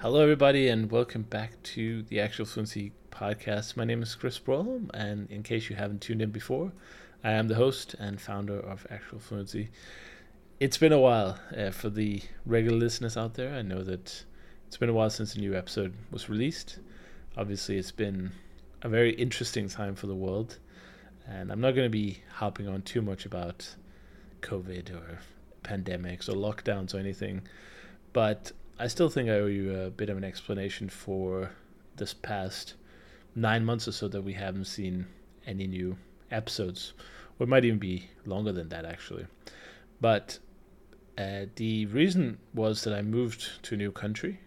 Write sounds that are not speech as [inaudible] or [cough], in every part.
Hello, everybody, and welcome back to the Actual Fluency podcast. My name is Chris Broholm, and in case you haven't tuned in before, I am the host and founder of Actual Fluency. It's been a while uh, for the regular listeners out there. I know that it's been a while since a new episode was released. Obviously, it's been a very interesting time for the world, and I'm not going to be harping on too much about COVID or pandemics or lockdowns or anything, but I still think I owe you a bit of an explanation for this past nine months or so that we haven't seen any new episodes, or it might even be longer than that actually. But uh, the reason was that I moved to a new country.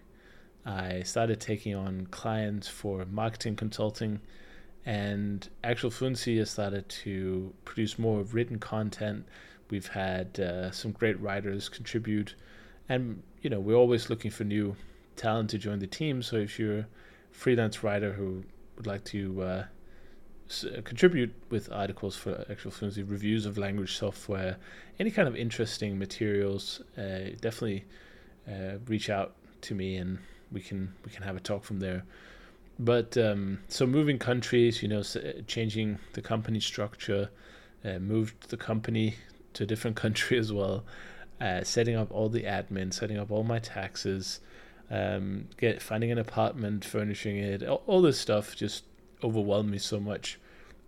I started taking on clients for marketing consulting, and Actual Fluency has started to produce more written content. We've had uh, some great writers contribute and you know we're always looking for new talent to join the team. So if you're a freelance writer who would like to uh, s- contribute with articles for actual fluency, reviews of language software, any kind of interesting materials, uh, definitely uh, reach out to me and we can we can have a talk from there. But um, so moving countries, you know, changing the company structure, uh, moved the company to a different [laughs] country as well uh, setting up all the admin, setting up all my taxes, um, get finding an apartment, furnishing it, all, all this stuff just overwhelmed me so much.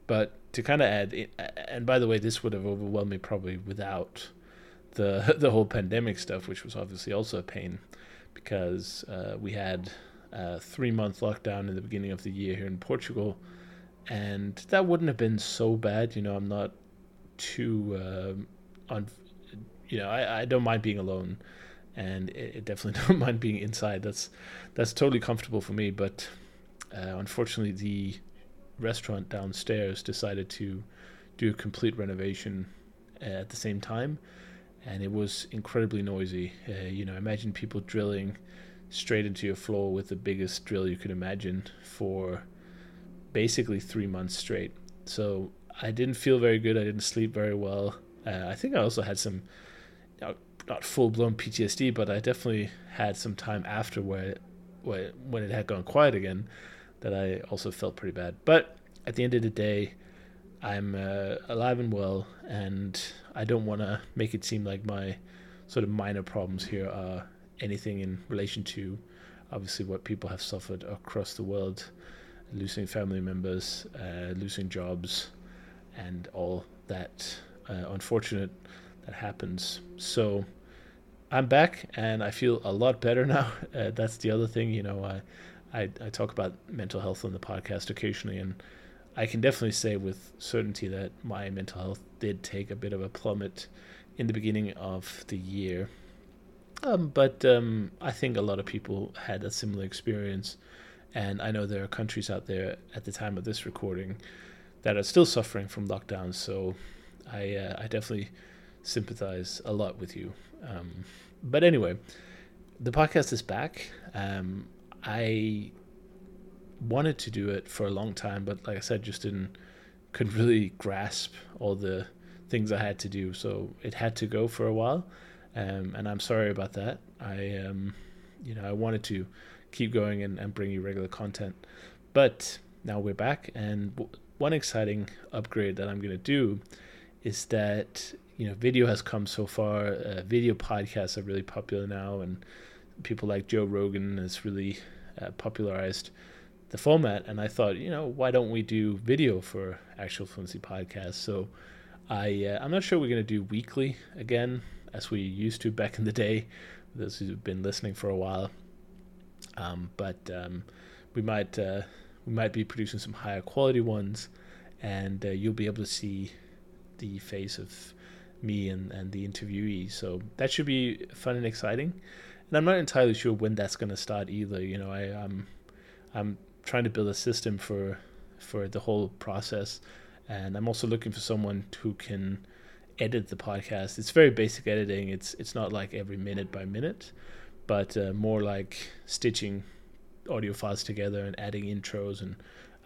But to kind of add, and by the way, this would have overwhelmed me probably without the [laughs] the whole pandemic stuff, which was obviously also a pain because uh, we had a three month lockdown in the beginning of the year here in Portugal, and that wouldn't have been so bad. You know, I'm not too um, on you know, I, I don't mind being alone, and it, it definitely [laughs] don't mind being inside. That's that's totally comfortable for me. But uh, unfortunately, the restaurant downstairs decided to do a complete renovation uh, at the same time, and it was incredibly noisy. Uh, you know, imagine people drilling straight into your floor with the biggest drill you could imagine for basically three months straight. So I didn't feel very good. I didn't sleep very well. Uh, I think I also had some not full blown PTSD, but I definitely had some time after where, where when it had gone quiet again that I also felt pretty bad. But at the end of the day, I'm uh, alive and well, and I don't want to make it seem like my sort of minor problems here are anything in relation to obviously what people have suffered across the world losing family members, uh, losing jobs, and all that uh, unfortunate that happens. So I'm back and I feel a lot better [laughs] now. Uh, that's the other thing, you know. I, I I talk about mental health on the podcast occasionally, and I can definitely say with certainty that my mental health did take a bit of a plummet in the beginning of the year. Um, but um, I think a lot of people had a similar experience, and I know there are countries out there at the time of this recording that are still suffering from lockdowns. So I uh, I definitely sympathize a lot with you. Um, but anyway, the podcast is back. Um, I wanted to do it for a long time, but like I said, just didn't couldn't really grasp all the things I had to do. So it had to go for a while, um, and I'm sorry about that. I um, you know I wanted to keep going and, and bring you regular content, but now we're back, and w- one exciting upgrade that I'm going to do is that you know video has come so far. Uh, video podcasts are really popular now, and people like Joe Rogan has really uh, popularized the format. And I thought, you know, why don't we do video for actual fluency podcasts? So I uh, I'm not sure we're gonna do weekly again as we used to back in the day. Those who've been listening for a while, um, but um, we might uh, we might be producing some higher quality ones, and uh, you'll be able to see the face of me and, and the interviewee. So that should be fun and exciting. And I'm not entirely sure when that's going to start either. You know, I, I'm I'm trying to build a system for for the whole process, and I'm also looking for someone who can edit the podcast. It's very basic editing. It's it's not like every minute by minute, but uh, more like stitching audio files together and adding intros and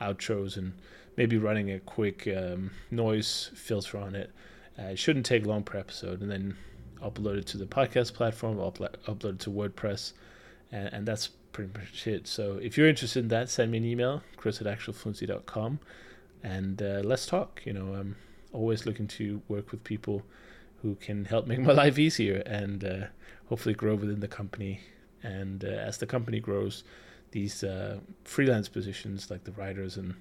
outros and maybe running a quick um, noise filter on it. Uh, it shouldn't take long per episode, and then upload it to the podcast platform, upload, upload it to WordPress, and, and that's pretty much it. So if you're interested in that, send me an email, chris at actualfluency.com, and uh, let's talk. You know, I'm always looking to work with people who can help make my [laughs] life easier and uh, hopefully grow within the company. And uh, as the company grows, these uh, freelance positions like the writers and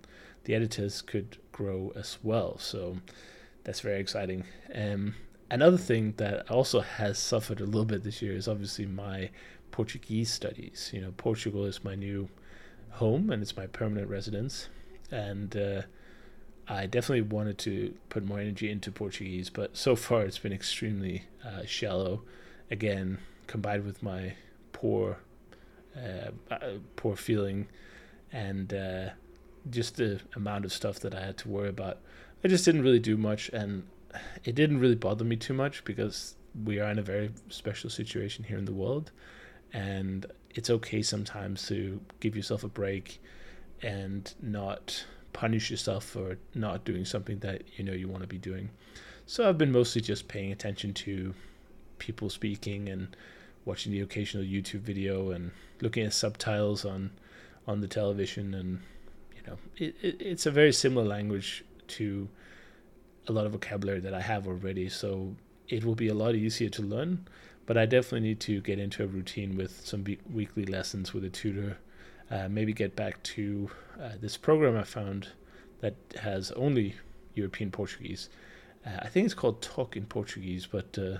the editors could grow as well. So that's very exciting. Um, another thing that also has suffered a little bit this year is obviously my Portuguese studies. You know, Portugal is my new home and it's my permanent residence, and uh, I definitely wanted to put more energy into Portuguese, but so far it's been extremely uh, shallow. Again, combined with my poor, uh, uh poor feeling, and uh, just the amount of stuff that I had to worry about, I just didn't really do much, and it didn't really bother me too much because we are in a very special situation here in the world and it's okay sometimes to give yourself a break and not punish yourself for not doing something that you know you want to be doing. So I've been mostly just paying attention to people speaking and watching the occasional YouTube video and looking at subtitles on on the television and you know it, it, it's a very similar language to a lot of vocabulary that I have already so it will be a lot easier to learn but I definitely need to get into a routine with some be- weekly lessons with a tutor. Uh, maybe get back to uh, this program I found that has only European Portuguese. Uh, I think it's called Talk in Portuguese, but uh,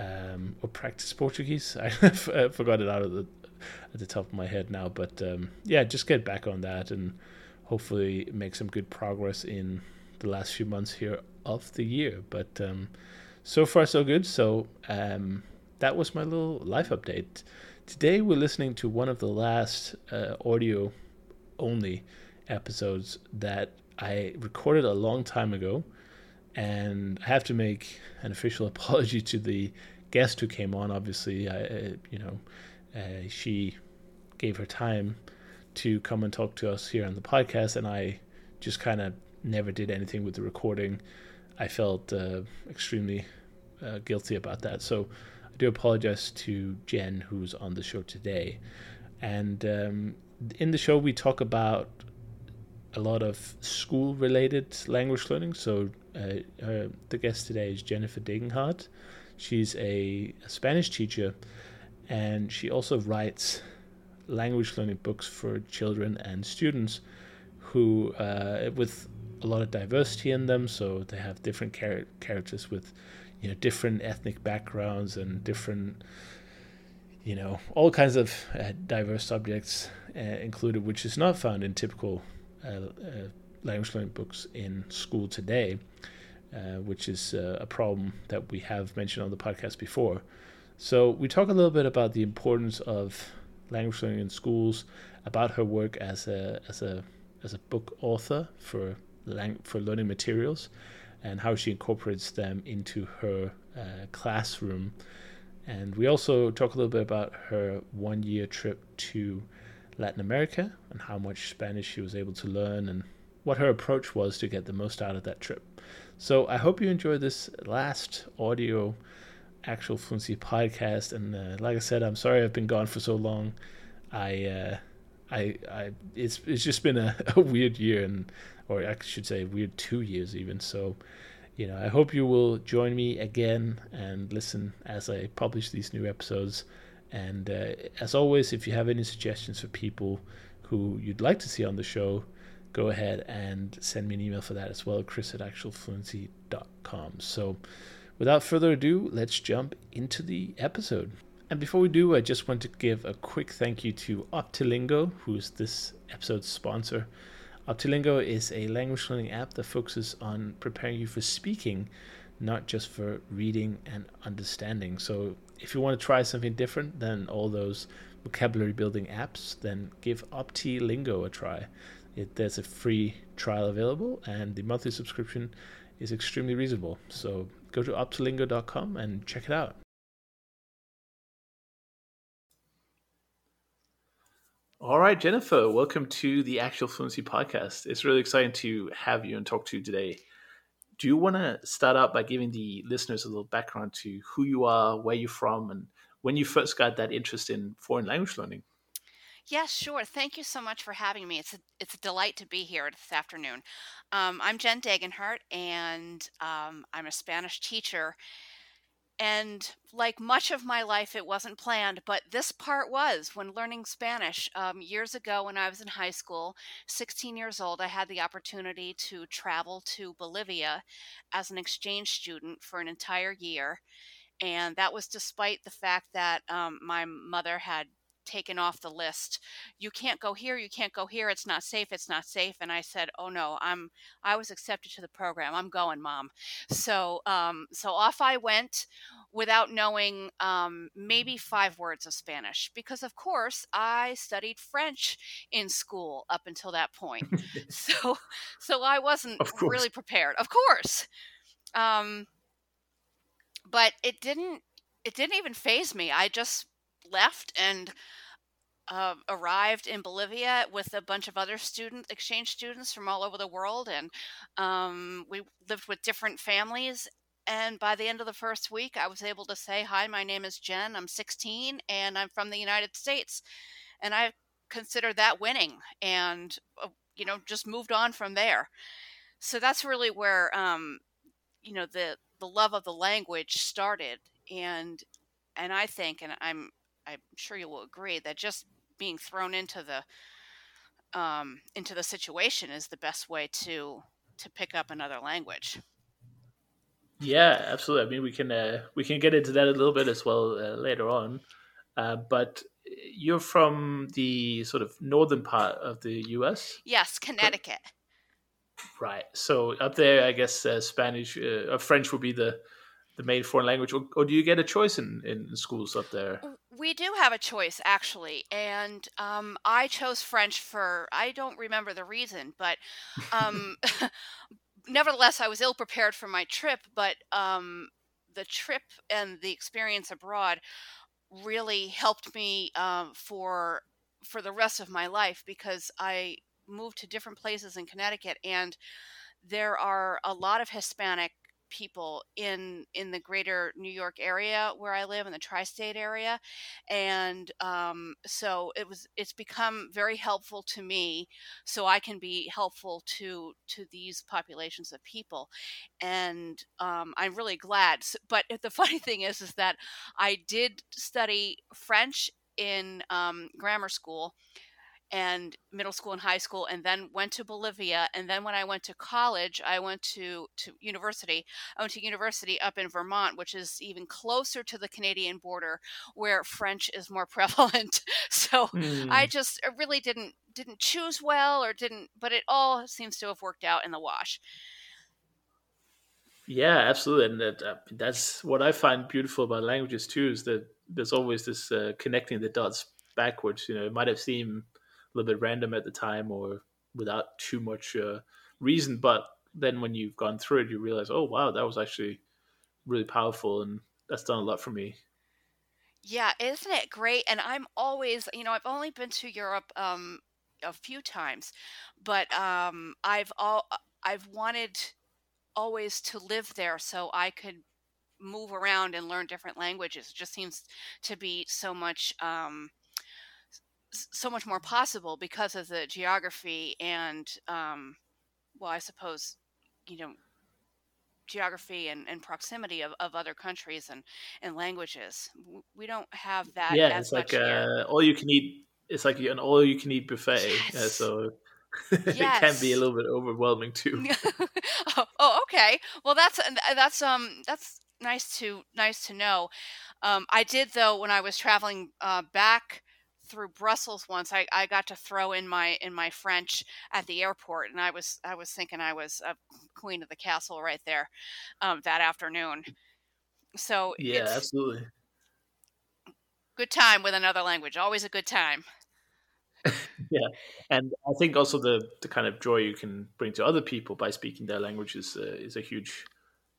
um, or Practice Portuguese. [laughs] I forgot it out of the at the top of my head now, but um, yeah, just get back on that and hopefully make some good progress in the last few months here of the year. But um, so far so good. So um, that was my little life update. Today we're listening to one of the last uh, audio only episodes that I recorded a long time ago, and I have to make an official [laughs] apology to the guest who came on. Obviously, I, uh, you know, uh, she gave her time to come and talk to us here on the podcast, and I just kind of never did anything with the recording. I felt uh, extremely uh, guilty about that. So I do apologize to Jen, who's on the show today. And um, in the show, we talk about a lot of school related language learning. So uh, the guest today is Jennifer Degenhardt. She's a, a Spanish teacher and she also writes language learning books for children and students who, uh, with a lot of diversity in them, so they have different char- characters with you know different ethnic backgrounds and different you know all kinds of uh, diverse subjects uh, included which is not found in typical uh, uh language learning books in school today uh, which is a problem that we have mentioned on the podcast before. So we talk a little bit about the importance of language learning in schools about her work as a as a as a book author for lang- for learning materials and how she incorporates them into her uh, classroom. And we also talk a little bit about her one year trip to Latin America and how much Spanish she was able to learn and what her approach was to get the most out of that trip. So I hope you enjoy this last audio actual fluency podcast. And uh, like I said, I'm sorry I've been gone for so long. I, uh, I, I, it's it's just been a, [laughs] a weird year, and or I should say weird two years even. So, you know, I hope you will join me again and listen as I publish these new episodes. And uh, as always, if you have any suggestions for people who you'd like to see on the show, go ahead and send me an email for that as well, chris at actualfluency.com. So, without further ado, let's jump into the episode. And before we do, I just want to give a quick thank you to Optilingo, who's this episode's sponsor. Optilingo is a language learning app that focuses on preparing you for speaking, not just for reading and understanding. So if you want to try something different than all those vocabulary building apps, then give Optilingo a try. It, there's a free trial available, and the monthly subscription is extremely reasonable. So go to optilingo.com and check it out. All right, Jennifer, welcome to the Actual Fluency Podcast. It's really exciting to have you and talk to you today. Do you want to start out by giving the listeners a little background to who you are, where you're from, and when you first got that interest in foreign language learning. Yes, sure. Thank you so much for having me. It's a, it's a delight to be here this afternoon. Um, I'm Jen Degenhardt, and um, I'm a Spanish teacher. And like much of my life, it wasn't planned, but this part was when learning Spanish. Um, years ago, when I was in high school, 16 years old, I had the opportunity to travel to Bolivia as an exchange student for an entire year. And that was despite the fact that um, my mother had taken off the list. You can't go here, you can't go here, it's not safe, it's not safe. And I said, Oh no, I'm I was accepted to the program. I'm going, mom. So um so off I went without knowing um, maybe five words of Spanish because, of course, I studied French in school up until that point. [laughs] [laughs] so, so I wasn't really prepared. Of course, um, but it didn't. It didn't even faze me. I just left and uh, arrived in Bolivia with a bunch of other student exchange students from all over the world, and um, we lived with different families. And by the end of the first week, I was able to say, "Hi, my name is Jen. I'm 16, and I'm from the United States." And I consider that winning, and uh, you know, just moved on from there. So that's really where um, you know the the love of the language started, and and I think, and I'm I'm sure you will agree that just being thrown into the um, into the situation is the best way to to pick up another language. Yeah, absolutely. I mean, we can uh, we can get into that a little bit as well uh, later on. Uh, but you're from the sort of northern part of the U.S. Yes, Connecticut. Right. So up there, I guess uh, Spanish uh, or French would be the the main foreign language, or, or, do you get a choice in, in schools up there? We do have a choice, actually, and um, I chose French for I don't remember the reason, but um, [laughs] [laughs] nevertheless, I was ill prepared for my trip. But um, the trip and the experience abroad really helped me um, for for the rest of my life because I moved to different places in Connecticut and there are a lot of Hispanic people in in the greater New York area where I live in the tri-state area, and um, so it was it's become very helpful to me, so I can be helpful to to these populations of people, and um, I'm really glad. But [laughs] the funny thing is, is that I did study French in um, grammar school and middle school and high school and then went to Bolivia and then when I went to college I went to to university. I went to university up in Vermont which is even closer to the Canadian border where French is more [laughs] prevalent. So mm. I just really didn't didn't choose well or didn't but it all seems to have worked out in the wash. Yeah absolutely and that, uh, that's what I find beautiful about languages too is that there's always this uh, connecting the dots backwards you know it might have seemed little bit random at the time or without too much uh, reason. But then when you've gone through it, you realize, oh wow, that was actually really powerful, and that's done a lot for me. Yeah, isn't it great? And I'm always, you know, I've only been to Europe um, a few times, but um, I've all I've wanted always to live there so I could move around and learn different languages. It just seems to be so much um, so much more possible because of the geography and um, well i suppose you know geography and, and proximity of, of other countries and, and languages. We don't have that yeah it's like uh, all you can eat it's like an all you can eat buffet yes. uh, so [laughs] it can be a little bit overwhelming too. [laughs] Oh, oh, okay. Well that's that's um that's nice to nice to know. Um, i did though when i was traveling uh, back through Brussels once, I, I got to throw in my in my French at the airport, and I was I was thinking I was a queen of the castle right there um, that afternoon. So yeah, absolutely. Good time with another language. Always a good time. [laughs] yeah, and I think also the the kind of joy you can bring to other people by speaking their language is uh, is a huge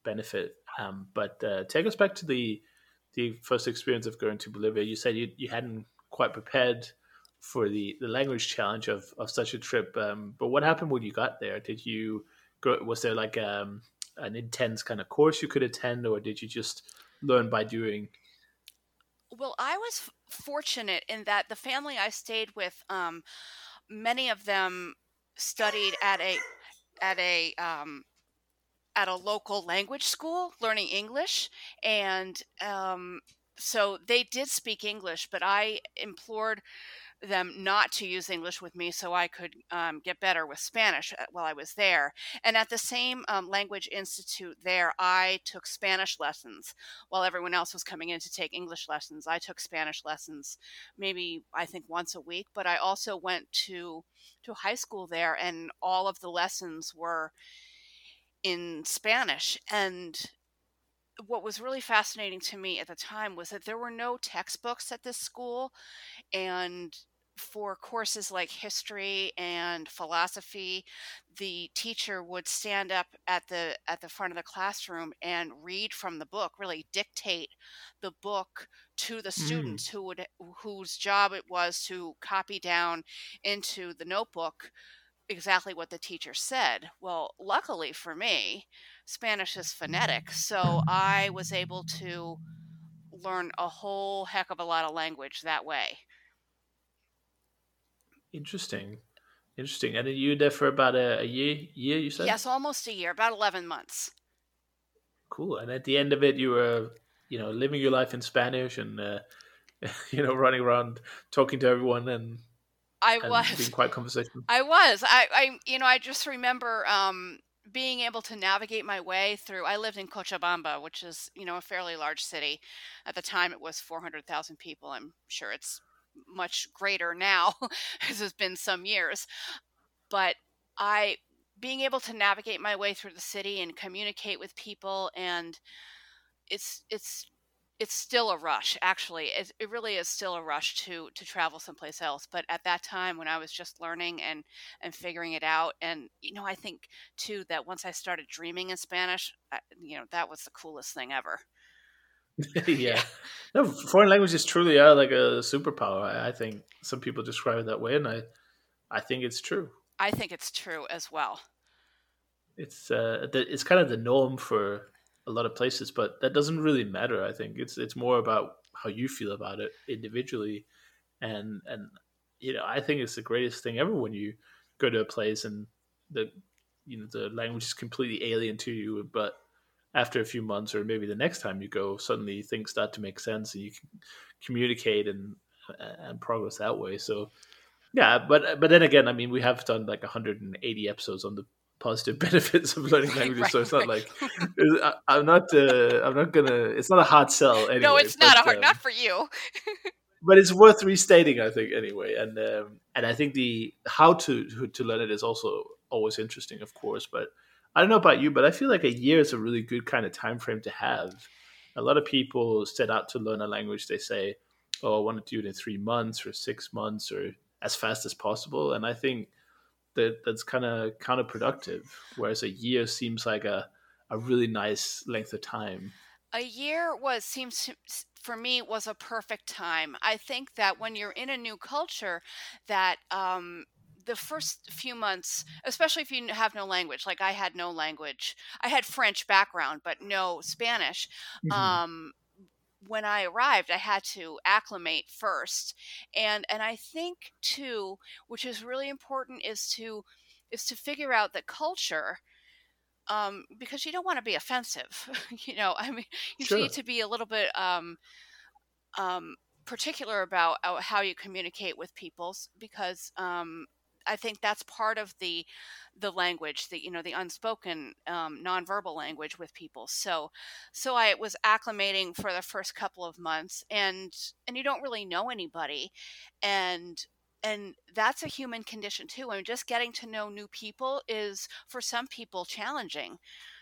benefit. Um, but uh, take us back to the the first experience of going to Bolivia. You said you you hadn't quite prepared for the, the language challenge of, of such a trip. Um, but what happened when you got there? Did you go, was there like um, an intense kind of course you could attend, or did you just learn by doing? Well, I was fortunate in that the family I stayed with, um, many of them studied at a at a um, at a local language school learning English, and um, so they did speak English. But I implored them not to use English with me so I could um, get better with Spanish uh, while I was there. And at the same um, language institute there, I took Spanish lessons while everyone else was coming in to take English lessons. I took Spanish lessons maybe I think once a week, but I also went to to high school there, and all of the lessons were in Spanish and what was really fascinating to me at the time was that there were no textbooks at this school and for courses like history and philosophy the teacher would stand up at the at the front of the classroom and read from the book really dictate the book to the Mm. students who would whose job it was to copy down into the notebook exactly what the teacher said well luckily for me spanish is phonetic so i was able to learn a whole heck of a lot of language that way Interesting. Interesting. And you were there for about a, a year, year, you said? Yes, almost a year, about 11 months. Cool. And at the end of it, you were, you know, living your life in Spanish and, uh, [laughs] you know, running around talking to everyone and, I was. being quite conversational. I was. I, I, you know, I just remember um, being able to navigate my way through. I lived in Cochabamba, which is, you know, a fairly large city. At the time, it was 400,000 people. I'm sure it's much greater now, [laughs] as it's been some years. But I, being able to navigate my way through the city and communicate with people, and it's, it's, it's still a rush actually it, it really is still a rush to to travel someplace else but at that time when i was just learning and and figuring it out and you know i think too that once i started dreaming in spanish I, you know that was the coolest thing ever [laughs] yeah. [laughs] No, foreign languages truly are like a superpower. I, I think some people describe it that way, and I, I think it's true. i think it's true as well It's uh, the, it's kind of the norm for a lot of places, but that doesn't really matter. I think it's it's more about how you feel about it individually, and and you know I think it's the greatest thing ever when you go to a place and the you know the language is completely alien to you, but after a few months or maybe the next time you go, suddenly things start to make sense and you can communicate and and progress that way. So yeah, but but then again, I mean, we have done like 180 episodes on the positive [laughs] benefits of learning Right, languages, right, so it's not right. [laughs] like I- I'm not uh, I'm not gonna it's not a hard sell anyway. no it's not a but, hard um, not for you [laughs] but it's worth restating, I think, anyway. And um, and I think the how to, to to learn it is also always interesting, of course. But I don't know about you, but I feel like a year is a really good kind of time frame to have. A lot of people set out to learn a language. They say, "Oh, I want to do it in three months or six months or as fast as possible." And I think that that's kind of counterproductive. Whereas a year seems like a a really nice length of time. a year was seems to, for me was a perfect time i think that when you're in a new culture that um the first few months especially if you have no language like i had no language i had french background but no spanish um when i arrived i had to acclimate first and and i think too which is really important is to is to figure out the culture um, because you don't want to be offensive. [laughs] you know, I mean, you Sure. need to be a little bit um, um, particular about uh, how you communicate with people because um, I think that's part of the the language, the you know the unspoken um, nonverbal language with people. So, so I was acclimating for the first couple of months, and and you don't really know anybody, and and that's a human condition too. I mean, just getting to know new people is for some people challenging.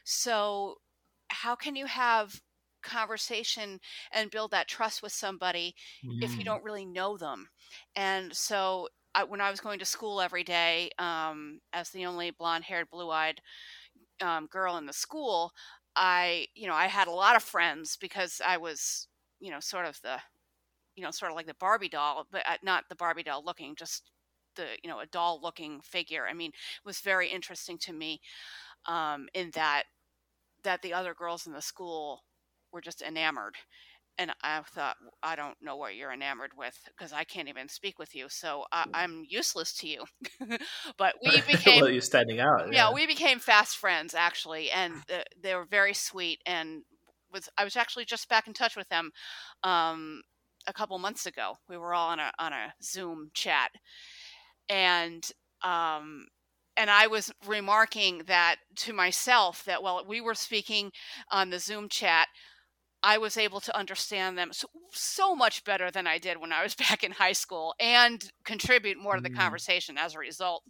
So, how can you have conversation and build that trust with somebody if you Mm. don't really know them. And so I, when I was going to school every day, um, as the only blonde haired, blue eyed um, girl in the school, I, you know, I had a lot of friends because I was, you know, sort of the, you know, sort of like the Barbie doll, but uh, not the Barbie doll looking, just the, you know, a doll looking figure. I mean, it was very interesting to me um, in that, that the other girls in the school were just enamored and I thought, I don't know what you're enamored with because I can't even speak with you, so I, am useless to you. [laughs] but [laughs] we became well, you're standing out. Yeah. yeah. we became fast friends actually, and uh, they were very sweet. And was I was actually just back in touch with them um, a couple months ago. We were all on a on a Zoom chat, and um, and I was remarking that to myself that while we were speaking on the Zoom chat I was able to understand them so, so much better than I did when I was [laughs] back in high school and contribute more to the mm. conversation as a result.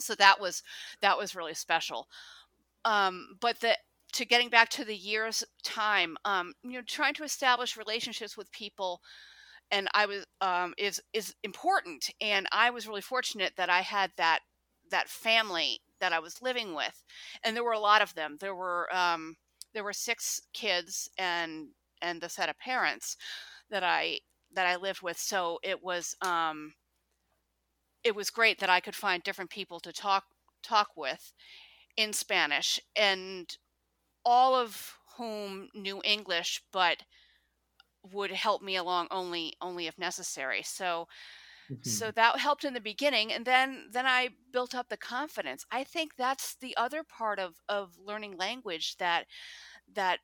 So that was that was really special. Um, but the to getting back to the year's time, um, you know, trying to establish relationships with people and I was um, is is important. And I was really fortunate that I had that that family that I was living with, and there were a lot of them. There were um, there were six kids and and the set of parents that I that I lived with. So it was um, it was great that I could find different people to talk talk with in Spanish, and all of whom knew English, but would help me along only only if necessary. So mm-hmm. so that helped in the beginning and then then I built up the confidence. I think that's the other part of of learning language that that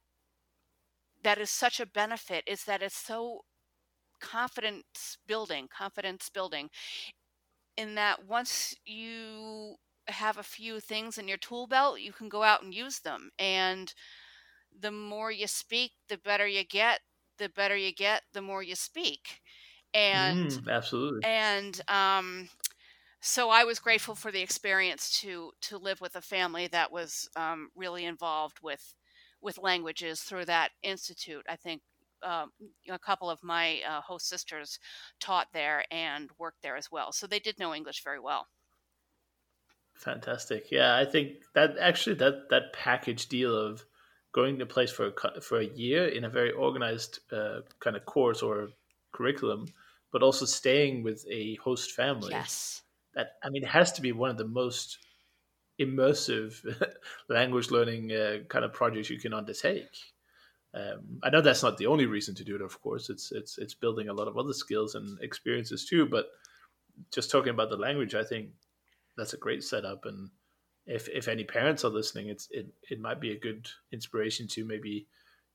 that is such a benefit is that it's so confidence building confidence building in that once you have a few things in your tool belt you can go out and use them and the more you speak the better you get the better you get the more you speak and mm, absolutely and um so I was grateful for the experience to to live with a family that was um, really involved with with languages through that institute. I think uh, a couple of my uh, host sisters taught there and worked there as well, so they did know English very well. Fantastic. Yeah, I think that actually that that package deal of going to place for a, for a year in a very organized uh, kind of course or curriculum, but also staying with a host family. Yes. That I mean, it has to be one of the most immersive [laughs] language learning uh, kind of projects you can undertake. Um, I know that's not the only reason to do it. Of course, it's it's it's building a lot of other skills and experiences too. But just talking about the language, I think that's a great setup. And if if any parents are listening, it's it it might be a good inspiration to maybe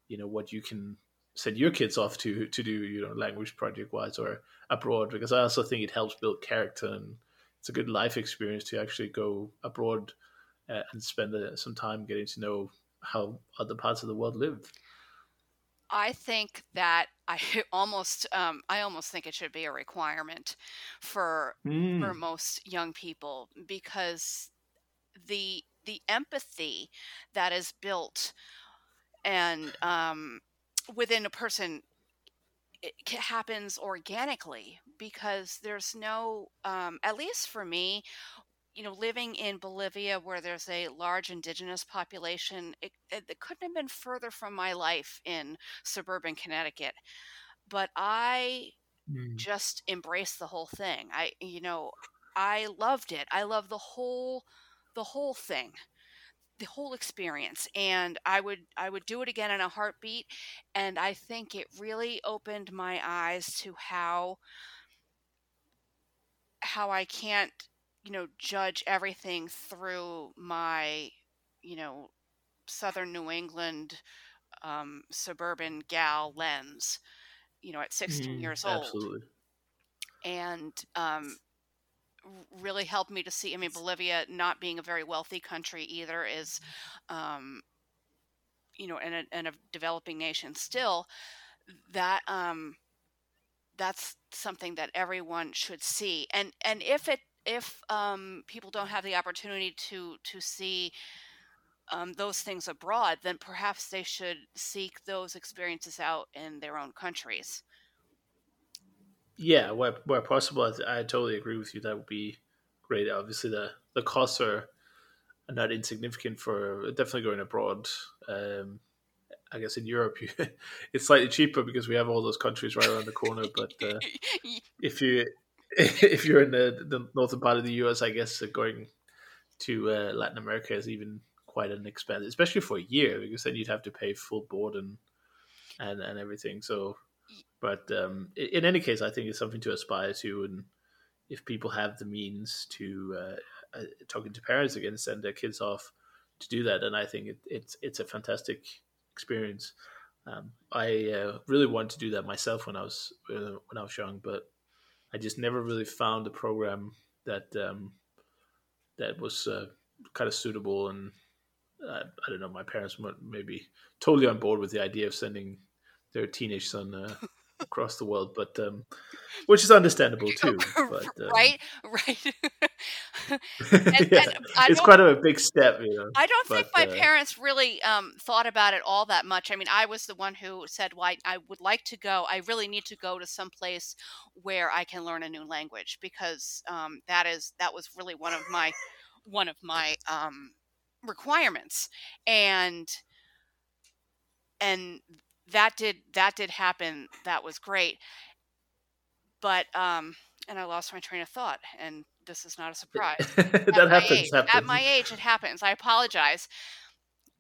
you know what you can send your kids off to to do you know language project wise or abroad because I also think it helps build character and it's a good life experience to actually go abroad uh, and spend uh, some time getting to know how other parts of the world live. I think that I [laughs] almost um, I almost think it should be a requirement for mm. for most young people because the the empathy that is built and um, within a person it happens organically because there's no um, at least for me you know living in bolivia where there's a large indigenous population it, it, it couldn't have been further from my life in suburban connecticut. But i mm. just embraced the whole thing. I you know i loved it. I love the whole the whole thing the whole experience and i would i would do it again in a heartbeat and i think it really opened my eyes to how how i can't you know judge everything through my you know southern new england um, suburban gal lens you know at 16 mm, years old. Absolutely. And um, really helped me to see. I mean, Bolivia not being a very wealthy country either is, um, you know, in a, in a developing nation still. That um, that's something that everyone should see. And and if it if um, people don't have the opportunity to to see um, those things abroad, then perhaps they should seek those experiences out in their own countries. Yeah, where where possible, I, I totally agree with you. That would be great. Obviously, the the costs are not insignificant for definitely going abroad. Um, I guess in Europe, [laughs] it's slightly cheaper because we have all those countries right around the corner. But uh, [laughs] if you [laughs] if you're in the, the northern part of the US, I guess uh, going to uh, Latin America is even quite an expense, especially for a year, because then you'd have to pay full board and and and everything. So, but um, in any case, I think it's something to aspire to, and if people have the means to uh, uh, talking to parents again, send their kids off to do that, and I think it, it's it's a fantastic experience. Um, I uh, really wanted to do that myself when I was uh, when I was young, but I just never really found a program that um, that was uh, kind of suitable. And I don't know, my parents were maybe totally on board with the idea of sending their teenage son uh, across the world, but um, which is understandable [laughs] too. But, um, right, right. [laughs] and, yeah, it's quite a big step, you know. I don't but, think my uh, parents really um, thought about it all that much. I mean, I was the one who said, "Well, I, I would like to go. I really need to go to some place where I can learn a new language because um, that is that was really one of my one of my um, requirements." And and that did that did happen. That was great. But um and I lost my train of thought and this is not a surprise. [laughs] that happens, age, happens. At my age it happens. I apologize.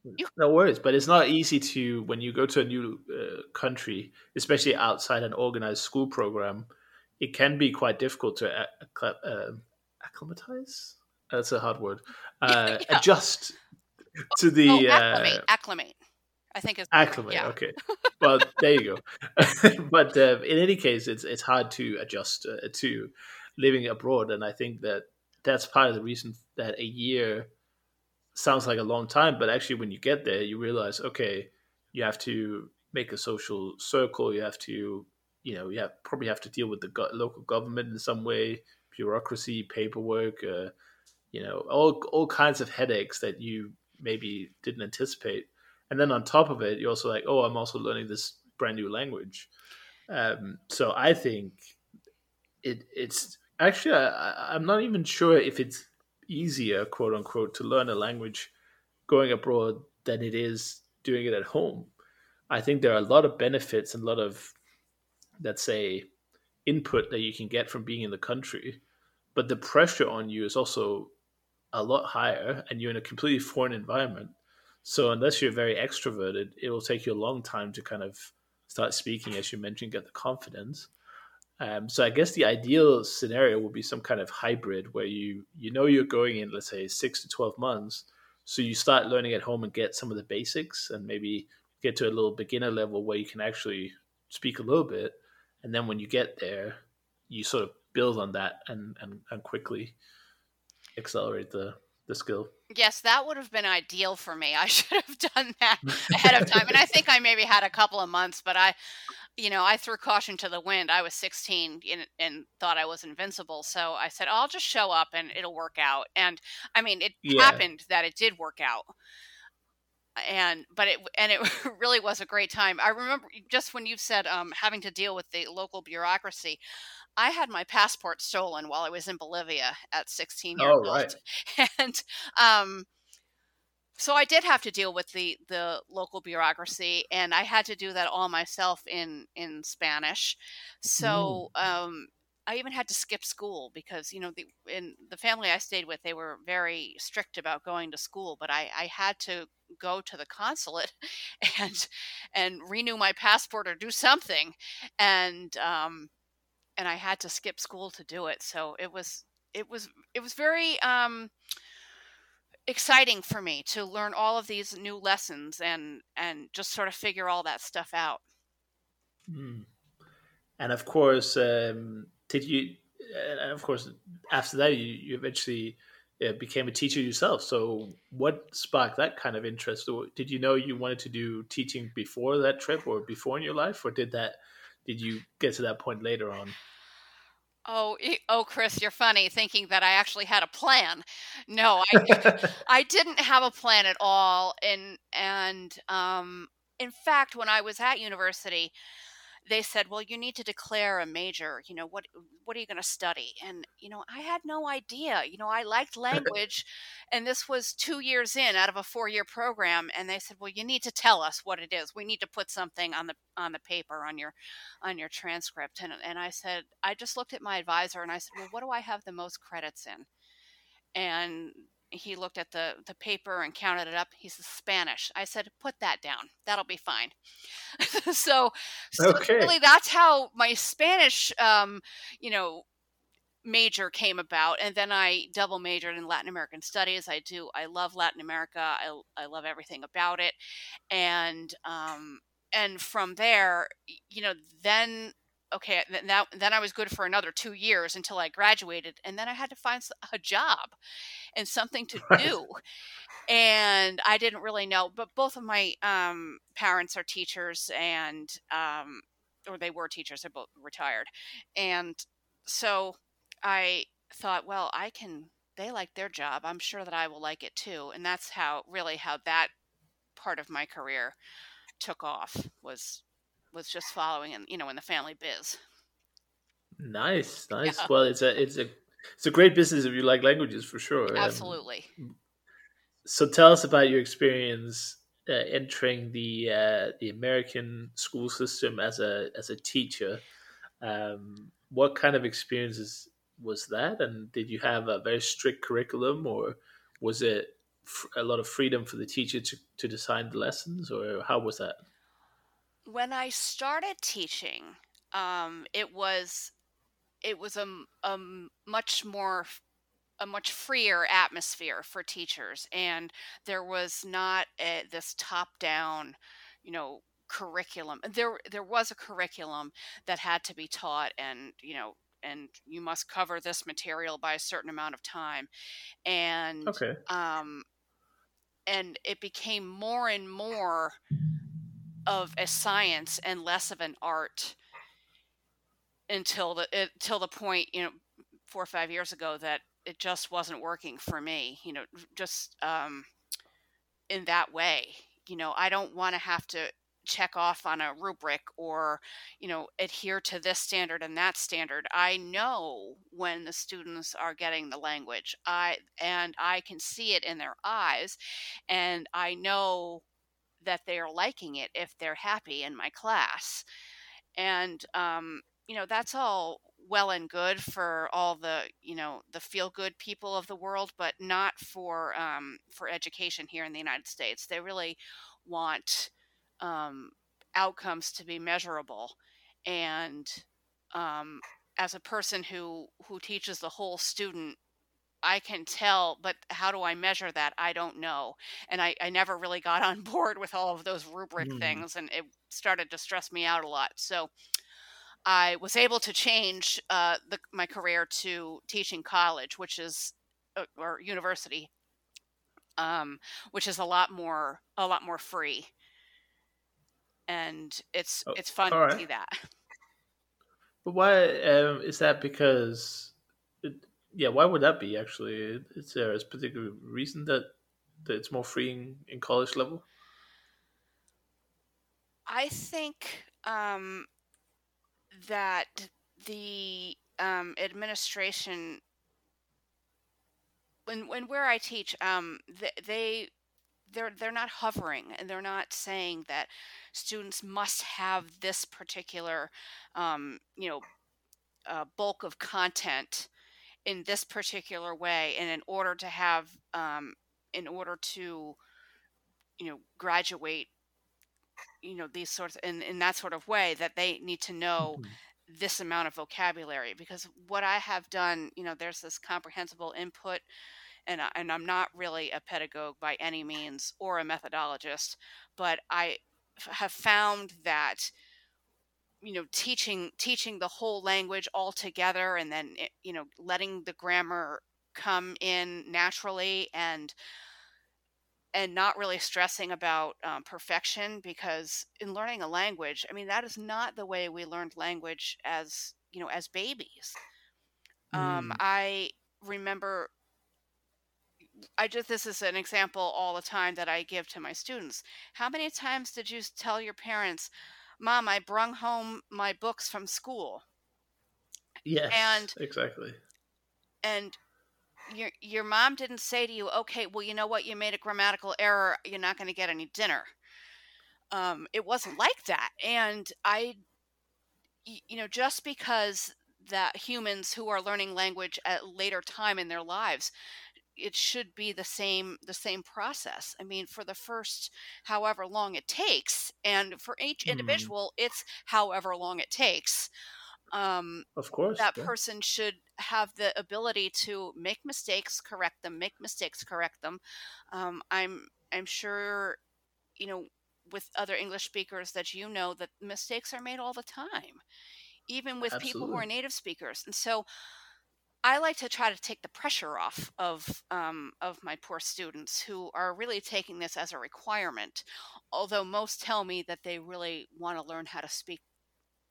You- no worries, but it's not easy to when you go to a new uh, country, especially outside an organized school program. It can be quite difficult to uh, acclimatize. That's a hard word. [laughs] Uh, yeah. Adjust to the oh, acclimate. Uh, acclimate. I think is acclimate. Yeah. Okay, [laughs] well there you go. [laughs] but uh, in any case, it's it's hard to adjust uh, to living abroad, and I think that that's part of the reason that a year sounds like a long time, but actually when you get there, you realize okay, you have to make a social circle. You have to you know you have probably have to deal with the go- local government in some way, bureaucracy, paperwork. Uh, you know all all kinds of headaches that you maybe didn't anticipate and then on top of it you're also like oh i'm also learning this brand new language. Um, so i think it it's actually I, i'm not even sure if it's easier quote unquote to learn a language going abroad than it is doing it at home. I think there are a lot of benefits and a lot of let's say input that you can get from being in the country but the pressure on you is also a lot higher and you're in a completely foreign environment so unless you're very extroverted, it will take you a long time to kind of start speaking, as you mentioned, get the confidence. Um, so I guess the ideal scenario would be some kind of hybrid where you you know you're going in, let's say six to twelve months, so you start learning at home and get some of the basics, and maybe get to a little beginner level where you can actually speak a little bit, and then when you get there, you sort of build on that and and, and quickly accelerate the the skill. Yes, that would have been ideal for me. I [laughs] should have done that [laughs] ahead of time. and I think I maybe had a couple of months, but I, you know, I threw caution to the wind. I was 16 and, and thought I was invincible. So I said, oh, I'll just show up and it'll work out. And I mean, it yeah. happened that it did work out. And but it and it [laughs] really was a great time. I remember just when you said um, having to deal with the local bureaucracy. I had my passport stolen while I was in Bolivia at 16 years oh, right. old. [laughs] And um, so I did have to deal with the the local bureaucracy, and I had to do that all myself in in Spanish. So mm. um, I even had to skip school because you know the in the family I stayed with they were very strict about going to school, but I I had to go to the consulate [laughs] and and renew my passport or do something, and um, and I had to skip school to do it. So it was it was it was very um, exciting for me to learn all of these new lessons and and just sort of figure all that stuff out. Mm. And of course, um, did you? And of course, after that, you, you eventually uh, became a teacher yourself. So, what sparked that kind of interest? Did you know you wanted to do teaching before that trip, or before in your life, or did that did you get to that point later on? Oh, oh, Chris, you're funny thinking that I actually had a plan. No, I, [laughs] I didn't have a plan at all. And and um, in fact, when I was at university, they said, "Well, you need to declare a major. You know what? What are you going to study?" And you know, I had no idea. You know, I liked [laughs] language, and this was two years in out of a four-year program. And they said, "Well, you need to tell us what it is. We need to put something on the on the paper on your on your transcript." And and I said, I just looked at my advisor and I said, "Well, what do I have the most credits in?" And he looked at the the paper and counted it up. He said Spanish. I said, put that down. That'll be fine. [laughs] so, so Okay. really, that's how my Spanish, um, you know, major came about. And then I double majored in Latin American studies. I do. I love Latin America. I I love everything about it. And um, and from there, you know, then okay, th- that then I was good for another two years until I graduated, and then I had to find a job and something to [laughs] Right. do. And I didn't really know, but both of my um, parents are teachers, and um, or they were teachers. They're both retired, and so I thought, well, I can. They like their job. I'm sure that I will like it too, and that's how really how that part of my career took off was was just following in you know in the family biz. Nice, [laughs] nice. Yeah, Well, it's a it's a it's a great business if you like languages for sure. Um, absolutely. so tell us about your experience uh, entering the uh, the American school system as a as a teacher. Um, what kind of experiences was that, and did you have a very strict curriculum, or was it a lot of freedom for the teacher to, to design the lessons, or how was that? When I started teaching, um, it was it was a, a much more a much freer atmosphere for teachers. And there was not a, this top down you know curriculum. There there was a curriculum that had to be taught and you know and you must cover this material by a certain amount of time. And Okay. um and it became more and more of a science and less of an art until the it, till the point you know four or five years ago that it just wasn't working for me you know just um in that way. You know i don't want to have to check off on a rubric or you know adhere to this standard and that standard. I know when the students are getting the language. I and i can see it in their eyes and i know that they are liking it if they're happy in my class. And um, you know that's all well and good for all the you know the feel good people of the world but not for um, for education here in the united states. They really want um, outcomes to be measurable. And um, as a person who who teaches the whole student I can tell, but how do I measure that? I don't know. And I, I never really got [laughs] on board with all of those rubric Hmm. things, and it started to stress me out a lot. So I was able to change uh, the, my career to teaching college, which is uh, or university, um, which is a lot more a lot more free, and it's Oh, it's fun all to right. see that. [laughs] But why um, is that? Because, yeah, why would that be? Actually, is there a particular reason that that it's more free in, in college level? I think um, that the um, administration when when where I teach, um, they, they they're they're not hovering and they're not saying that students must have this particular um, you know uh, bulk of content in this particular way, and in order to have um, in order to you know graduate you know these sorts in in that sort of way that they need to know Mhm. this amount of vocabulary because what I have done, you know, there's this comprehensible input and I, and I'm not really a pedagogue by any means or a methodologist, but I f- have found that you know teaching teaching the whole language all together and then it, you know letting the grammar come in naturally and and not really stressing about um, perfection because in learning a language i mean that is not the way we learned language as you know as babies um, Mm. i remember I just this is an example all the time that I give to my students. How many times did you tell your parents, "Mom, I brung home my books from school," Yes, and exactly. and your your mom didn't say to you, "Okay, well, you know what? You made a grammatical error. You're not going to get any dinner." Um, it wasn't like that, and I, you know, just because that humans who are learning language at later time in their lives it should be the same the same process i mean for the first however long it takes and for each Mm. individual it's however long it takes um, Of course. that yeah. person should have the ability to make mistakes correct them make mistakes correct them um, i'm i'm sure you know with other english speakers that you know that mistakes are made all the time even with people who are native speakers and so I like to try to take the pressure off of um, of my poor students who are really taking this as a requirement. Although most tell me that they really want to learn how to speak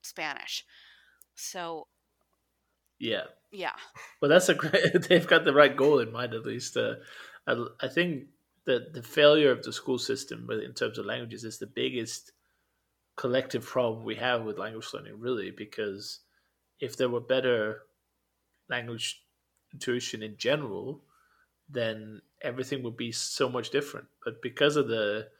Spanish. So Yeah. yeah, Well, that's a great. [laughs] They've got the right goal in mind, at least. Uh, I, I think that the failure of the school system, in terms of languages, is the biggest collective problem we have with language learning. Really, because if there were better language intuition in general, then everything would be so much different. But because of the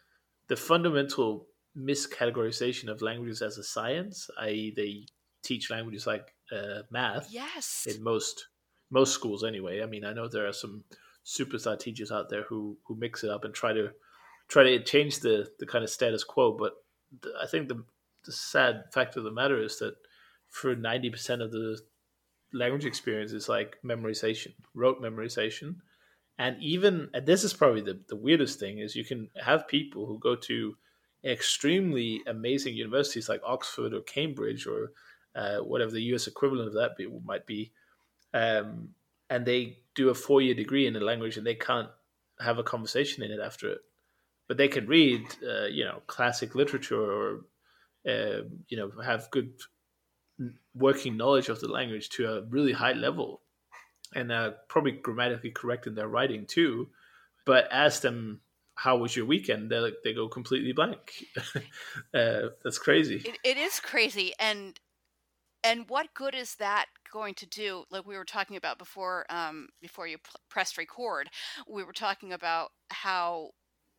the fundamental miscategorization of languages as a science, i.e., they teach languages like uh, math yes, in most most schools anyway. I mean, I know there are some superstar teachers out there who who mix it up and try to try to change the the kind of status quo. But the, I think the the sad fact of the matter is that for ninety percent of the language experience is like memorization, rote memorization, and even and this is probably the the weirdest thing is you can have people who go to extremely amazing universities like Oxford or Cambridge or uh, whatever the US equivalent of that be, might be, um, and they do a four year degree in a language and they can't have a conversation in it after it, but they can read, uh, you know, classic literature or, uh, you know, have good working knowledge of the language to a really high level, and uh, probably grammatically correct in their writing too. But ask them how was your weekend, they like they go completely blank. [laughs] uh, that's crazy. it, it is crazy. And and what good is that going to do? Like we were talking about before, um, before you p- pressed record, we were talking about how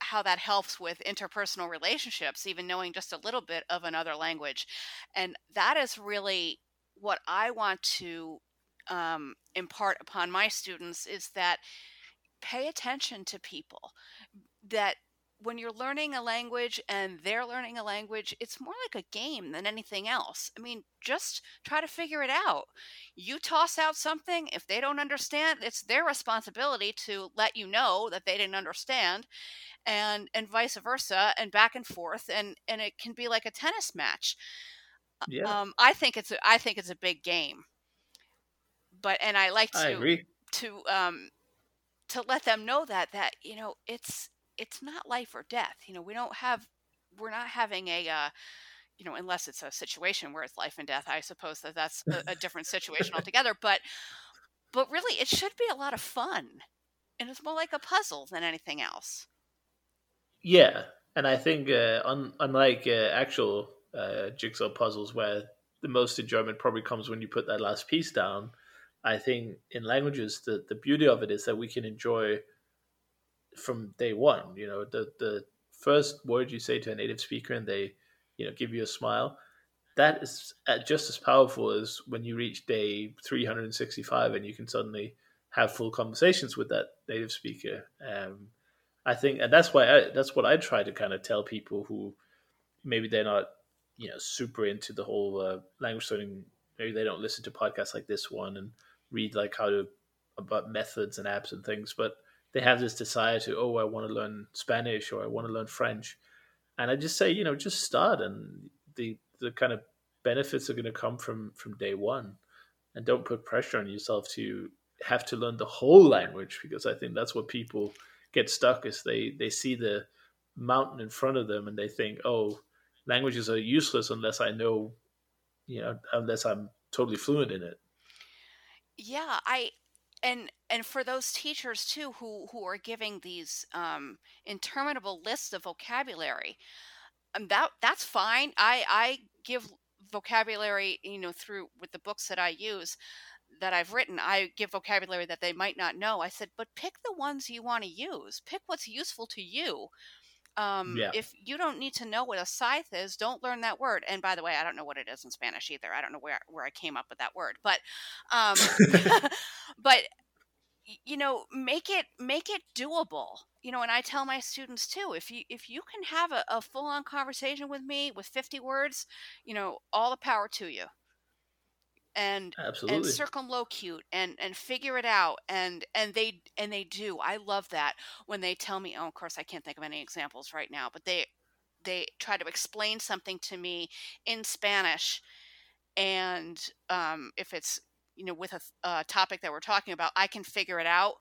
how that helps with interpersonal relationships, even knowing just a little bit of another language, and that is really what I want to um, impart upon my students is that pay attention to people that when you're learning a language and they're learning a language, it's more like a game than anything else. I mean, just try to figure it out. You toss out something, if they don't understand, it's their responsibility to let you know that they didn't understand and and vice versa and back and forth and and it can be like a tennis match. Yeah, Um I think it's a, I think it's a big game. But and I like I to agree. to um to let them know that that you know it's it's not life or death you know we don't have we're not having a uh, you know unless it's a situation where it's life and death i suppose that that's a, a different situation [laughs] altogether but but really it should be a lot of fun and it's more like a puzzle than anything else Yeah, and I think uh, un- unlike uh, actual uh, jigsaw puzzles, where the most enjoyment probably comes when you put that last piece down, I think in languages the the beauty of it is that we can enjoy from day one. You know, the the first word you say to a native speaker and they, you know, give you a smile. That is uh, just as powerful as when you reach day 365 and you can suddenly have full conversations with that native speaker. Um, I think, and that's why I, that's what I try to kind of tell people who maybe they're not, you know, super into the whole uh, language learning. Maybe they don't listen to podcasts like this one and read like how to about methods and apps and things, but they have this desire to, oh, I want to learn Spanish or I want to learn French, and I just say, you know, just start, and the the kind of benefits are going to come from from day one, and don't put pressure on yourself to have to learn the whole language because I think that's what people get stuck is they they see the mountain in front of them and they think, oh, languages are useless unless I know, you know, unless I'm totally fluent in it. yeah i and and for those teachers too who who are giving these um interminable lists of vocabulary um, that that's fine i i give vocabulary you know through with the books that i use that I've written, I give vocabulary that they might not know. I said, but pick the ones you want to use. Pick what's useful to you. Um, Yeah. if you don't need to know what a scythe is, don't learn that word. And by the way, I don't know what it is in Spanish either. I don't know where where I came up with that word, but um, [laughs] [laughs] but you know make it make it doable you know and i tell my students too if you if you can have a, a full-on conversation with me with 50 words you know all the power to you and absolutely. and circumlocute and and figure it out and and they and they do i love that when they tell me oh of course i can't think of any examples right now but they they try to explain something to me in spanish and um, if it's you know with a, a topic that we're talking about i can figure it out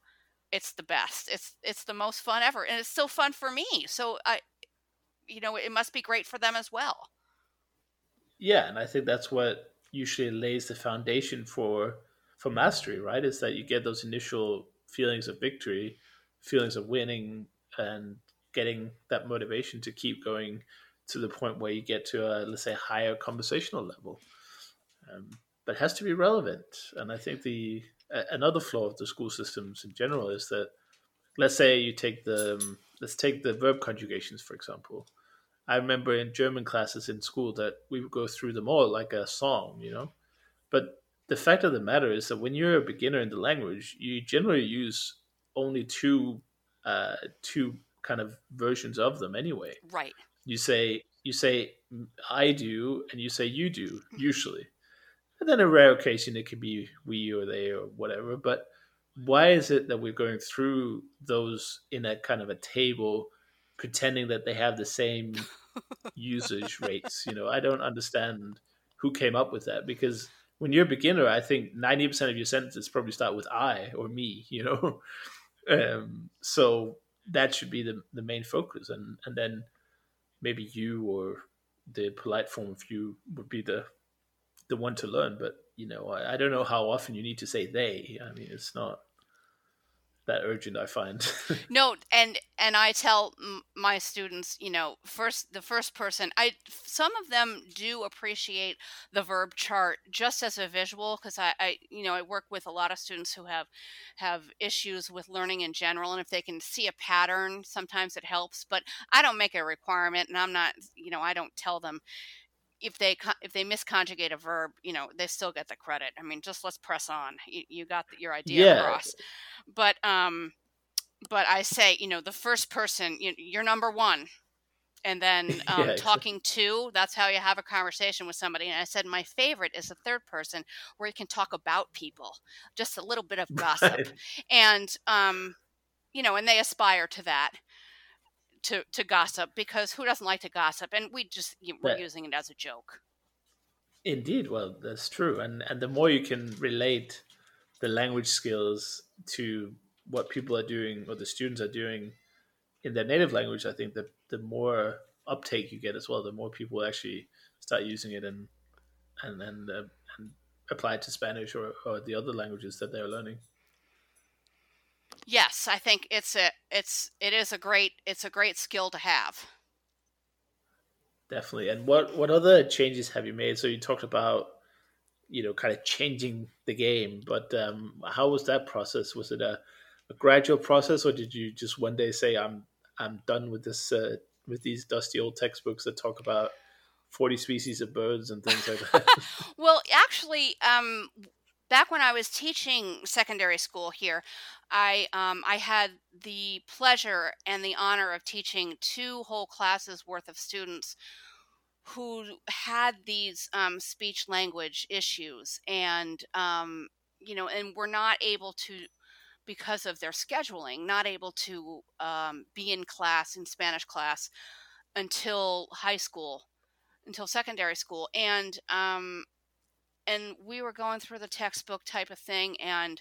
it's the best it's it's the most fun ever and it's still fun for me so i you know it must be great for them as well. Yeah and i think that's what usually lays the foundation for for mastery right is that you get those initial feelings of victory feelings of winning and getting that motivation to keep going to the point where you get to a let's say higher conversational level um, but it has to be relevant. And I think the another flaw of the school systems in general is that, let's say you take the um, let's take the verb conjugations for example. I remember in German classes in school that we would go through them all like a song, you know. But the fact of the matter is that when you're a beginner in the language, you generally use only two uh, two kind of versions of them anyway. Right. You say you say I do and you say you do usually. And then a rare occasion it could be we or they or whatever. But why is it that we're going through those in a kind of a table, pretending that they have the same usage [laughs] rates? You know, I don't understand who came up with that because when you're a beginner, I think ninety percent of your sentences probably start with I or me. You know, [laughs] um, so that should be the the main focus, and and then maybe you or the polite form of you would be the the one to learn. But you know, I, I don't know how often you need to say they. I mean, it's not that urgent i find. [laughs] No and and i tell my students you know first the first person i some of them do appreciate the verb chart just as a visual because I, I you know i work with a lot of students who have have issues with learning in general and if they can see a pattern sometimes it helps but i don't make a requirement and i'm not you know i don't tell them if they if they misconjugate a verb, you know, they still get the credit. I mean, just let's press on. You, you got the, your idea yeah. across. But um, but I say, you know, the first person, you, you're number one, and then [laughs] um, yeah, talking to. That's how you have a conversation with somebody. And I said my favorite is the third person, where you can talk about people, just a little bit of [laughs] gossip, right. and um, you know, and they aspire to that to to gossip because who doesn't like to gossip? And we just we're using it as a joke. Indeed, well, that's true, and and the more you can relate the language skills to what people are doing or the students are doing in their native language, I think that the more uptake you get as well, the more people actually start using it and and and, uh, and apply it to Spanish or, or the other languages that they're learning. Yes, I think it's a it's it is a great it's a great skill to have. Definitely. And what what other changes have you made? So you talked about you know kind of changing the game, but um, how was that process? Was it a, a gradual process, or did you just one day say I'm I'm done with this uh, with these dusty old textbooks that talk about 40 species of birds and things like that? [laughs] well, actually, um, back when I was teaching secondary school here, I um, I had the pleasure and the honor of teaching two whole classes worth of students who had these um, speech language issues and um, you know and were not able to because of their scheduling not able to um, be in class in spanish class until high school until secondary school. And um, and we were going through the textbook type of thing and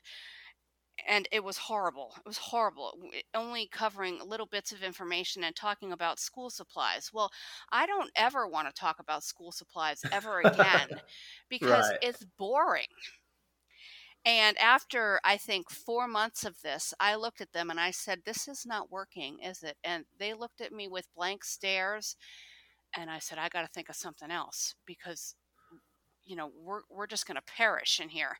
and it was horrible. It was horrible. Only covering little bits of information and talking about school supplies. Well, I don't ever want to talk about school supplies ever again [laughs] because right. it's boring. And after I think four months of this, I looked at them and I said, This is not working, is it? And they looked at me with blank stares. And I said, I got to think of something else because, you know, we're, we're just going to perish in here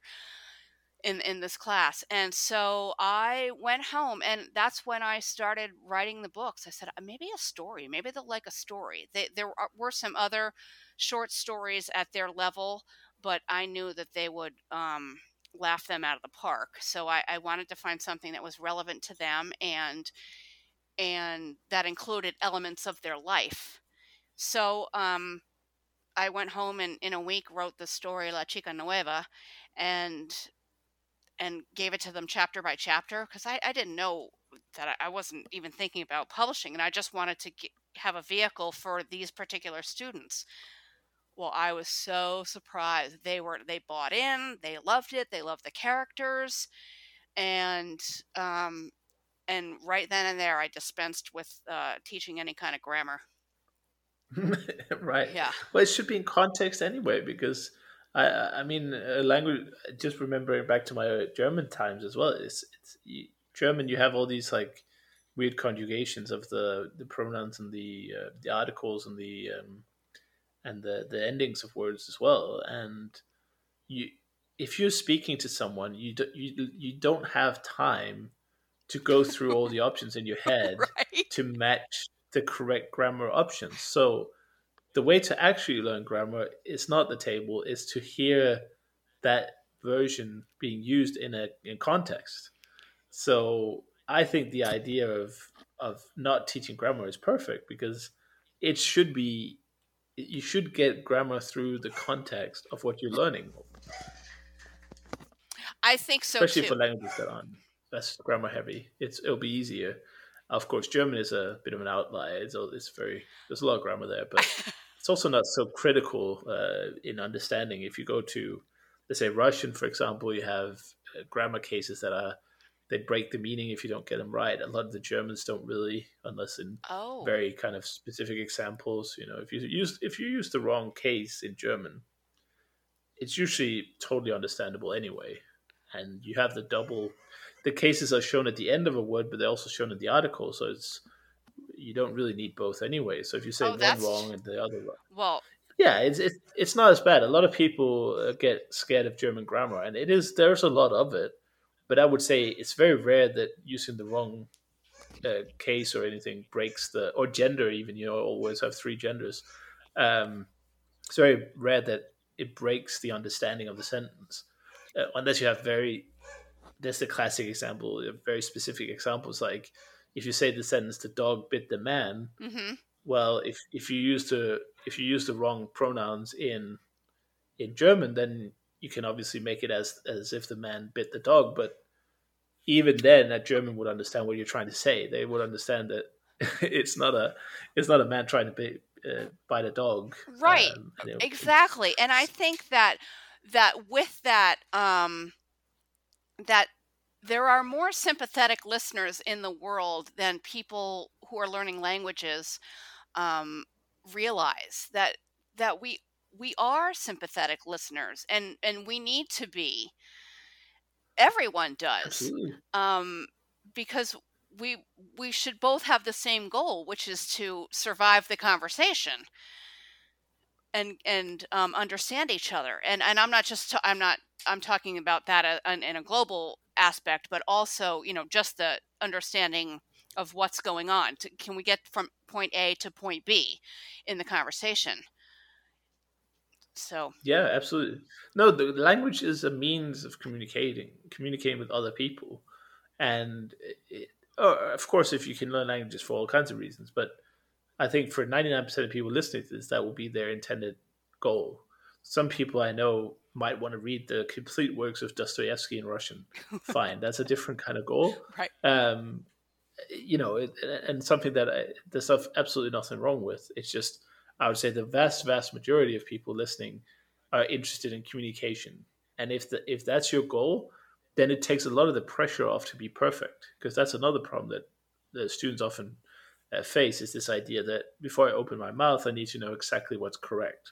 in in this class and so i went home and that's when i started writing the books i said uh, maybe a story maybe they'll like a story they, there were some other short stories at their level but i knew that they would um, laugh them out of the park. So I, I wanted to find something that was relevant to them and and that included elements of their life. So um, I went home and in a week wrote the story La Chica Nueva, and and gave it to them chapter by chapter because I, I didn't know that I, I wasn't even thinking about publishing, and I just wanted to get, have a vehicle for these particular students. Well, I was so surprised. They were they bought in, they loved it, they loved the characters, and um, and right then and there, I dispensed with uh, teaching any kind of grammar. [laughs] right. Yeah. Well, it should be in context anyway, because I, I mean, language. Just remembering back to my German times as well. It's, it's you, German. You have all these like weird conjugations of the the pronouns and the uh, the articles and the um, and the the endings of words as well. And you, if you're speaking to someone, you do, you you don't have time to go through all the [laughs] options in your head right. to match the correct grammar options. So the way to actually learn grammar is not the table, is to hear that version being used in a in context. So I think the idea of of not teaching grammar is perfect because it should be you should get grammar through the context of what you're learning. I think so especially too. for languages that aren't less grammar heavy. It's it'll be easier. Of course, German is a bit of an outlier. It's, it's very there's a lot of grammar there, but [laughs] it's also not so critical uh, in understanding. If you go to, let's say, Russian, for example, you have uh, grammar cases that are they break the meaning if you don't get them right. A lot of the Germans don't really, unless in oh. very kind of specific examples. You know, if you use if you use the wrong case in German, it's usually totally understandable anyway, and you have the double the cases are shown at the end of a word, but they're also shown in the article. So it's you don't really need both anyway. So if you say Oh, one wrong and the other wrong, Well, yeah, it's it's, it's not as bad. A lot of people uh, get scared of German grammar, and it is there's a lot of it. But I would say it's very rare that using the wrong uh, case or anything breaks the or gender even. You know, always have three genders. Um, it's very rare that it breaks the understanding of the sentence, uh, unless you have very. That's a classic example. uh, Very specific examples, like if you say the sentence "the dog bit the man," hmm well if if you use the if you use the wrong pronouns in in german then you can obviously make it as as if the man bit the dog but even then a german would understand what you're trying to say they would understand that [laughs] it's not a it's not a man trying to bite, uh, bite a dog Right. Um, and exactly. And I think that that with that um, that there are more sympathetic listeners in the world than people who are learning languages um, realize that that we we are sympathetic listeners and and we need to be. Everyone does um, because we we should both have the same goal, which is to survive the conversation and and um, understand each other. And and I'm not just I'm not I'm talking about that uh, in, in a global aspect, but also you know just the understanding of what's going on. Can we get from point A to point B in the conversation? So Yeah, absolutely. No, the language is a means of communicating, communicating with other people, and it, oh, of course, if you can learn languages for all kinds of reasons, but I think for ninety nine percent of people listening to this, that will be their intended goal. Some people I know might want to read the complete works of Dostoevsky in Russian. [laughs] Fine, that's a different kind of goal. right, Um, you know, it, and something that I, there's absolutely nothing wrong with. It's just I would say the vast, vast majority of people listening are interested in communication, and if the if that's your goal, then it takes a lot of the pressure off to be perfect, because that's another problem that the students often uh, face is this idea that before I open my mouth, I need to know exactly what's correct,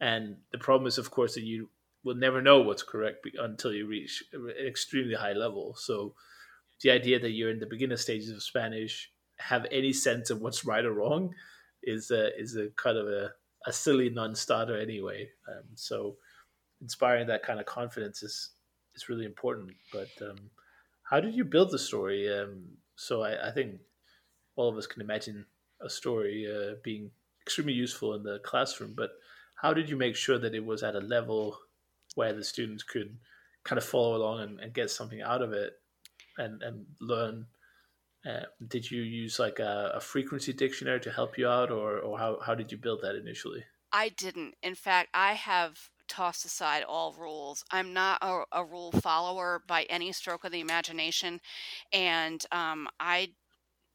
and the problem is, of course, that you will never know what's correct until you reach an extremely high level. So the idea that you're in the beginner stages of Spanish have any sense of what's right or wrong is a, is a kind of a, a silly non-starter anyway. Um, so inspiring that kind of confidence is is really important. But um, how did you build the story? Um, so I, I think all of us can imagine a story uh, being extremely useful in the classroom. But how did you make sure that it was at a level where the students could kind of follow along and, and get something out of it and and learn? Uh, did you use like a, a, frequency dictionary to help you out or, or how, how did you build that initially? I didn't. In fact i have tossed aside all rules. I'm not a, a rule follower by any stroke of the imagination and um, i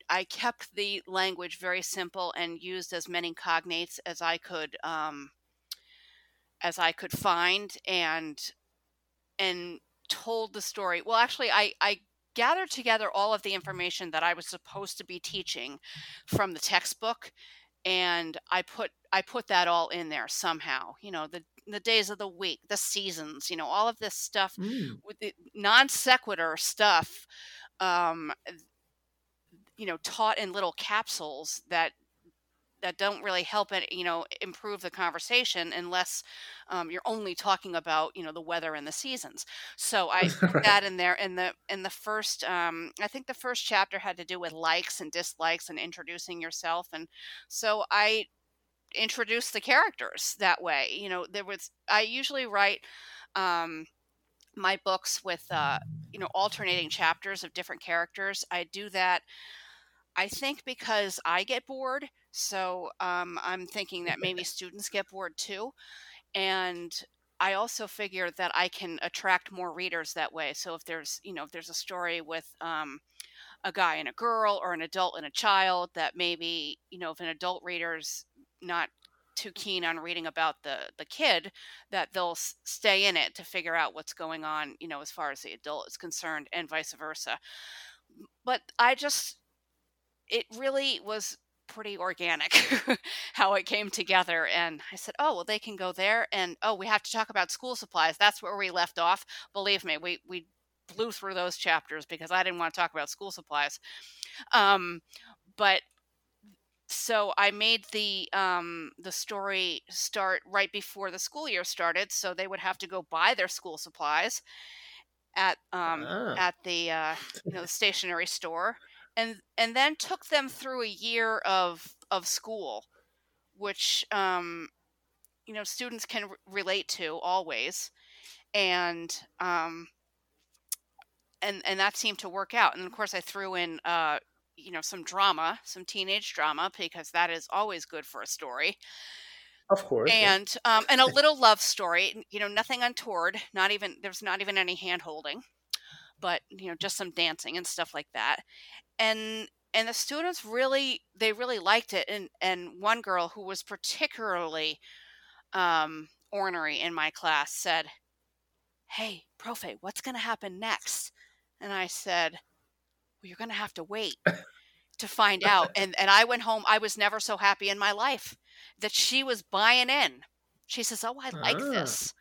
I kept the language very simple and used as many cognates as I could um, as I could find and and told the story. Well, actually, I I gathered together all of the information that I was supposed to be teaching from the textbook, and I put I put that all in there somehow. You know the the days of the week, the seasons, you know, all of this stuff mm. with the non sequitur stuff um, you know taught in little capsules that that don't really help it you know improve the conversation unless um, you're only talking about you know the weather and the seasons. So i [laughs] put that in there in the in the first um, i think the first chapter had to do with likes and dislikes and introducing yourself and so i introduced the characters that way you know there was i usually write um, my books with uh, you know alternating chapters of different characters. I do that I think because I get bored, so um, I'm thinking that maybe [laughs] students get bored too. And I also figure that I can attract more readers that way. So if there's, you know, if there's a story with um, a guy and a girl or an adult and a child that maybe, you know, if an adult reader's not too keen on reading about the the kid that they'll s- stay in it to figure out what's going on you know as far as the adult is concerned and vice versa but i just it really was pretty organic [laughs] how it came together and i said oh well they can go there and oh we have to talk about school supplies. That's where we left off. Believe me we we blew through those chapters because i didn't want to talk about school supplies. Um, but so i made the um, the story start right before the school year started so they would have to go buy their school supplies at um, ah. at the uh, you know the stationery store and and then took them through a year of of school, which um, you know students can r- relate to always, and um, and and that seemed to work out. And of course, I threw in uh, you know some drama, some teenage drama, because that is always good for a story. Of course, and yeah. um, and a little love story. You know, nothing untoward. Not even there's not even any hand holding but you know just some dancing and stuff like that and and the students really they really liked it and and one girl who was particularly um ornery in my class said hey profe what's going to happen next? And i said well you're going to have to wait to find out. And and i went home i was never so happy in my life that she was buying in. She says oh i like ah. this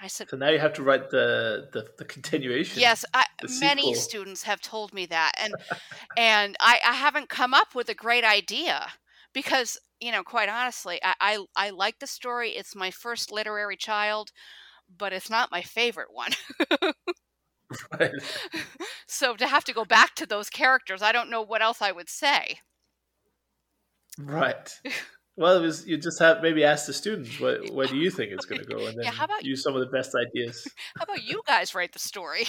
I said, so now you have to write the the, the continuation. Yes, I, many students have told me that, and [laughs] and I, I haven't come up with a great idea because you know, quite honestly, I, I I like the story. It's my first literary child, but it's not my favorite one. right. [laughs] So to have to go back to those characters, I don't know what else I would say. Right. [laughs] Well, it was you just have maybe ask the students what where do you think it's going to go, and then yeah, how about, use some of the best ideas. [laughs] How about you guys write the story?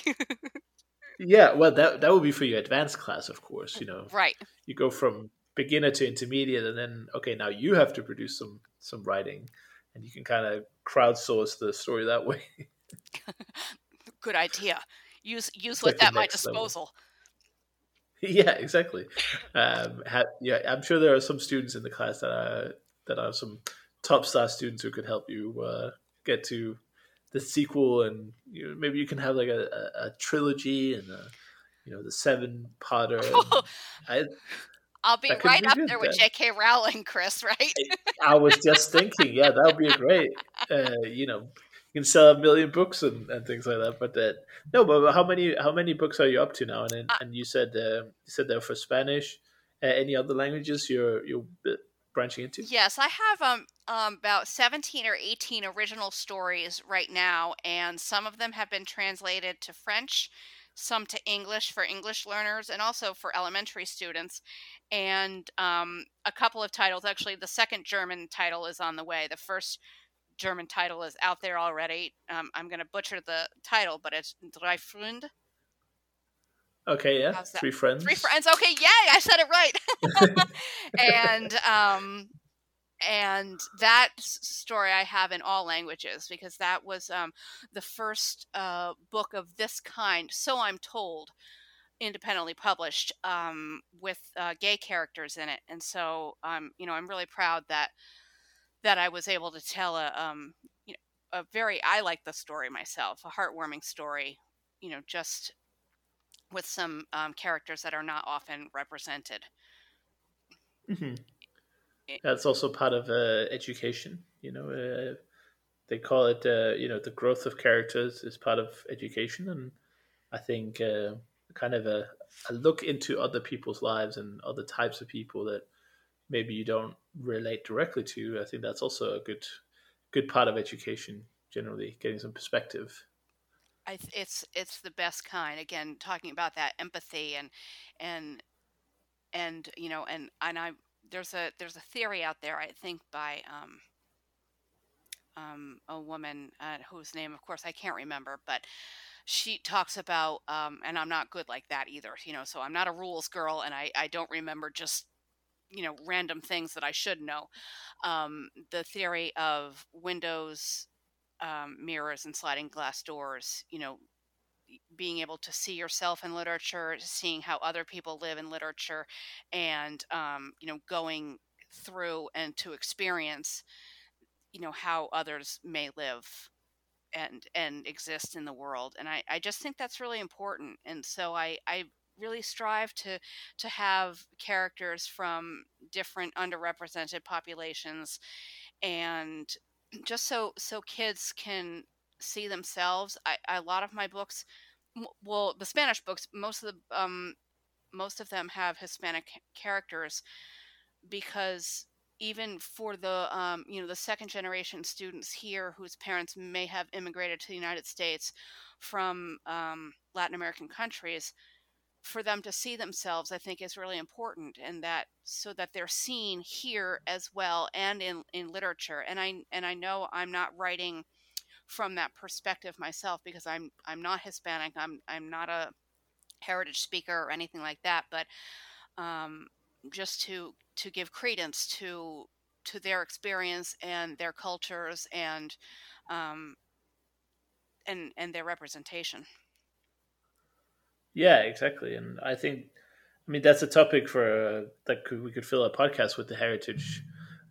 [laughs] yeah, well, that that would be for your advanced class, of course. You know, right? You go from beginner to intermediate, and then okay, now you have to produce some some writing, and you can kind of crowdsource the story that way. [laughs] Good idea. Use use it's what's like at my disposal. Level. Yeah, exactly. Um, ha- yeah, I'm sure there are some students in the class that are that are some top star students who could help you uh, get to the sequel, and you know, maybe you can have like a, a, a trilogy and a, you know the seven potter. [laughs] I, I'll be right be up there with J.K. Rowling, Chris. [laughs] Right? I, I was just thinking, yeah, that would be a great. Uh, you know, you can sell a million books and, and things like that. But that no, but how many how many books are you up to now? And and, uh, and you said uh, you said they're for Spanish. Uh, any other languages you're you're branching into? Yes, I have um, um about seventeen or eighteen original stories right now, and some of them have been translated to French. Some to English for English learners and also for elementary students, and um, a couple of titles. Actually, the second German title is on the way. The first German title is out there already. Um, I'm going to butcher the title, but it's Drei Freunde. Okay, yeah, three friends. Three friends. Okay, yay! I said it right. [laughs] and um, and that story I have in all languages because that was um, the first uh, book of this kind. So I'm told, independently published um, with uh, gay characters in it, and so um, you know I'm really proud that that I was able to tell a um, you know a very I like the story myself, a heartwarming story, you know, just with some um, characters that are not often represented. Mm-hmm. That's also part of uh, education. You know, uh, they call it uh, you know the growth of characters is part of education, and I think uh, kind of a, a look into other people's lives and other types of people that maybe you don't relate directly to. I think that's also a good good part of education generally, getting some perspective. I, it's it's the best kind. Again, talking about that empathy and and and you know and and I there's a there's a theory out there I think by um, um, a woman uh, whose name of course I can't remember, but she talks about um, and I'm not good like that either. You know, so I'm not a rules girl, and I I don't remember just you know random things that I should know. Um, the theory of windows, um, mirrors, and sliding glass doors. You know, being able to see yourself in literature, seeing how other people live in literature, and um, you know going through and to experience you know how others may live and and exist in the world and i i just think that's really important and so i i really strive to to have characters from different underrepresented populations and just so so kids can see themselves I, a lot of my books well the spanish books most of the um most of them have hispanic characters because even for the um, you know the second generation students here whose parents may have immigrated to the united states from um, latin american countries for them to see themselves i think is really important and that so that they're seen here as well and in in literature and i and i know i'm not writing from that perspective myself because i'm i'm not hispanic i'm i'm not a heritage speaker or anything like that but um, just to to give credence to to their experience and their cultures and um, and and their representation yeah, exactly. And I think, I mean, that's a topic for uh, that could, we could fill a podcast with the heritage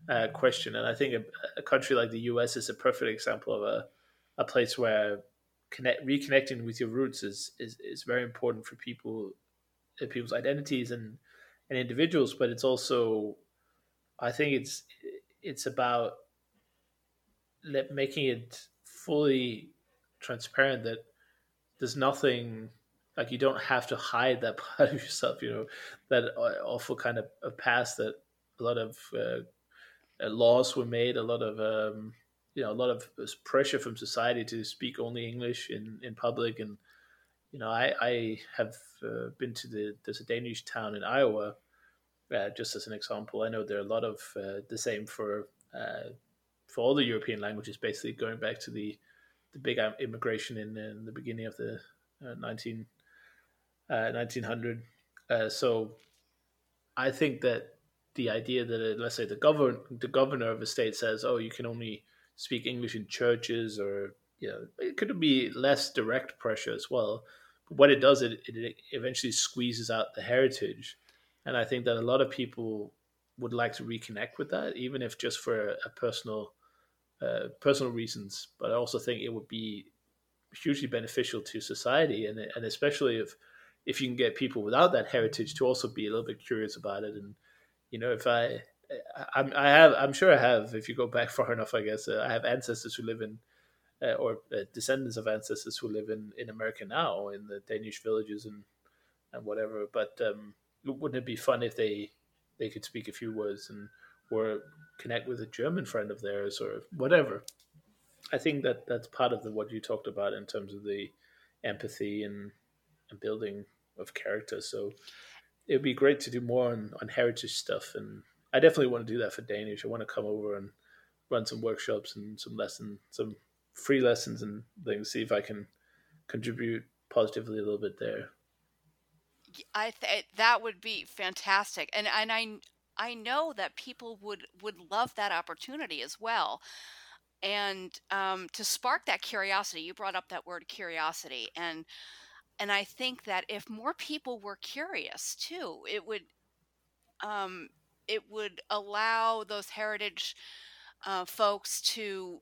uh, question. And I think a, a, country like the US is a perfect example of a, a place where connect, reconnecting with your roots is, is, is very important for people, uh, people's identities and, and individuals. But it's also, I think it's, it's about making it fully transparent that there's nothing like you don't have to hide that [laughs] part of yourself you know that awful kind of past that a lot of uh, uh, laws were made a lot of um, you know a lot of pressure from society to speak only english in in public. And you know i i have uh, been to the there's a danish town in iowa uh, just as an example. I know there are a lot of uh, the same for uh, for all the european languages basically going back to the the big immigration in, in the beginning of the 19 1900. Uh, uh, so I think that the idea that uh, let's say the governor the governor of a state says, "Oh, you can only speak English in churches," or you know, it could be less direct pressure as well. But what it does, it, it eventually squeezes out the heritage, and I think that a lot of people would like to reconnect with that, even if just for a personal uh, personal reasons. But I also think it would be hugely beneficial to society, and and especially if if you can get people without that heritage to also be a little bit curious about it and you know if i I'm, I have, I'm sure I have. If you go back [laughs] far enough, I guess uh, I have ancestors who live in, uh, or uh, descendants of ancestors who live in, in America now, in the Danish villages and and whatever. But um, wouldn't it be fun if they they could speak a few words and or connect with a German friend of theirs or whatever? I think that that's part of the what you talked about in terms of the empathy and, and building of character. So it would be great to do more on, on heritage stuff. And I definitely want to do that for Danish. I want to come over and run some workshops and some lesson, some free lessons and things. See if I can contribute positively a little bit there. I th- that would be fantastic, and and I I know that people would would love that opportunity as well, and um, to spark that curiosity. You brought up that word curiosity, and and I think that if more people were curious too, it would um, it would allow those heritage uh, folks to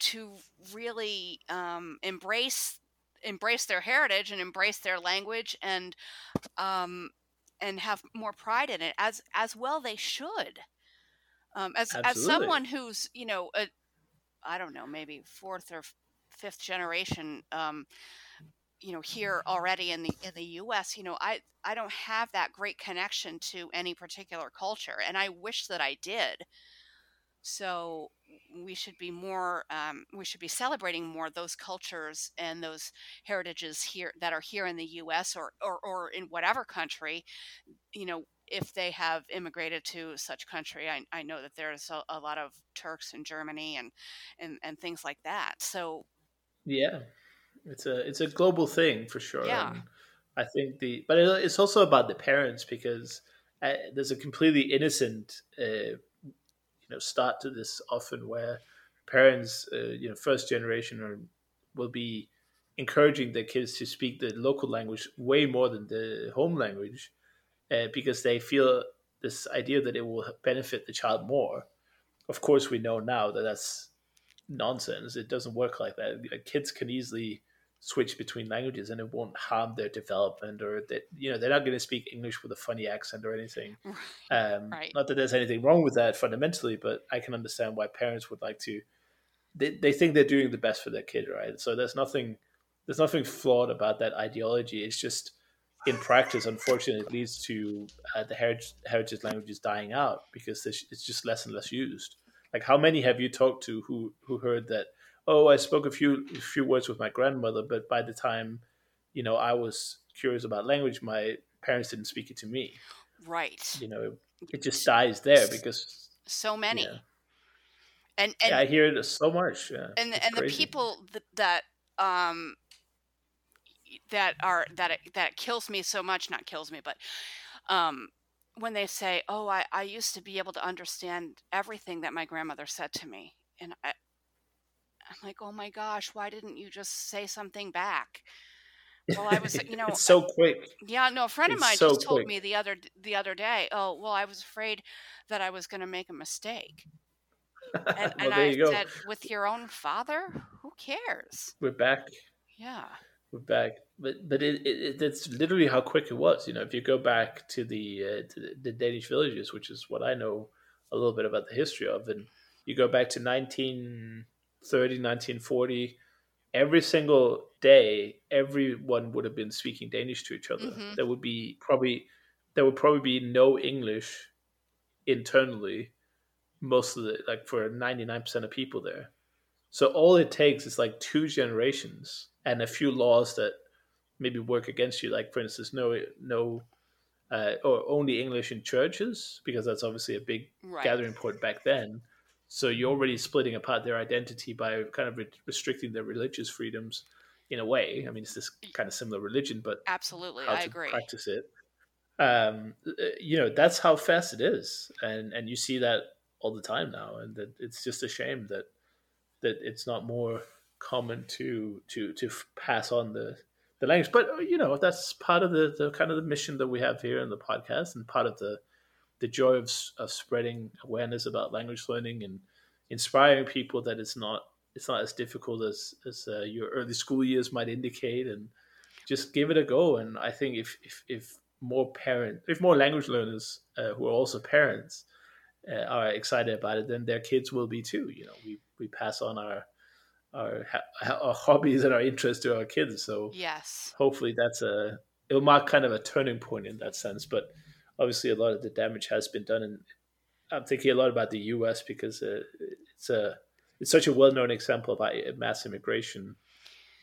to really um, embrace embrace their heritage and embrace their language and um, and have more pride in it as as well they should um, as Absolutely. as someone who's you know I don't know maybe fourth or fifth generation um, you know here already in the in the US you know I I don't have that great connection to any particular culture and I wish that I did. So we should be more um, we should be celebrating more those cultures and those heritages here that are here in the US or or, or in whatever country you know if they have immigrated to such country. I, I know that there's a, a lot of Turks in Germany and, and and things like that. So yeah it's a it's a global thing for sure. Yeah. And I think the but it's also about the parents because uh, there's a completely innocent uh, you know start to this often where parents uh, you know first generation are, will be encouraging their kids to speak the local language way more than the home language uh, because they feel this idea that it will benefit the child more. Of course, we know now that that's nonsense. It doesn't work like that. Kids can easily switch between languages and it won't harm their development or that you know they're not going to speak english with a funny accent or anything. Um, right. not that there's anything wrong with that fundamentally but i can understand why parents would like to they, they think they're doing the best for their kid right? So there's nothing there's nothing flawed about that ideology. It's just in practice unfortunately it leads to uh, the heritage, heritage languages dying out because it's just less and less used. Like how many have you talked to who who heard that oh, I spoke a few a few words with my grandmother, but by the time, you know, I was curious about language, my parents didn't speak it to me. Right. You know, it just dies there because so many. And, and yeah, I hear it so much. Yeah, and and crazy. the people that, that um that are that it, that kills me so much, not kills me, but um when they say, "Oh, I I used to be able to understand everything that my grandmother said to me," and I, I'm like, oh my gosh, why didn't you just say something back? Well, I was, you [laughs] know, it's so quick. Yeah, no, a friend of mine so just told quick. me the other the other day. Oh, well, I was afraid that I was going to make a mistake. And, [laughs] well, and I said, with your own father, who cares? We're back. Yeah, we're back. But but it, it, that's literally how quick it was. You know, if you go back to the uh, to the Danish villages, which is what I know a little bit about the history of, and you go back to nineteen 30, 1940, every single day, everyone would have been speaking Danish to each other. Mm-hmm. There would be probably there would probably be no English internally most of the like for 99% of people there. So all it takes is like two generations and a few laws that maybe work against you. Like for instance, no no uh, or only English in churches because that's obviously a big right. gathering point back then. So you're already splitting apart their identity by kind of re- restricting their religious freedoms in a way. I mean, it's this kind of similar religion, but absolutely, I agree. Practice it. Um, uh, you know, that's how fast it is, and and you see that all the time now, and that it's just a shame that that it's not more common to to to pass on the the language. But uh, you know, that's part of the the kind of the mission that we have here in the podcast, and part of the the joy of, of spreading awareness about language learning and inspiring people that it's not it's not as difficult as as uh, your early school years might indicate and just give it a go. And i think if if, if more parent if more language learners uh, who are also parents uh, are excited about it then their kids will be too. You know we we pass on our our, our hobbies and our interests to our kids. So yes. hopefully that's a it'll mark kind of a turning point in that sense. But obviously a lot of the damage has been done, and I'm thinking a lot about the U.S. because uh, it's a it's such a well known example of mass immigration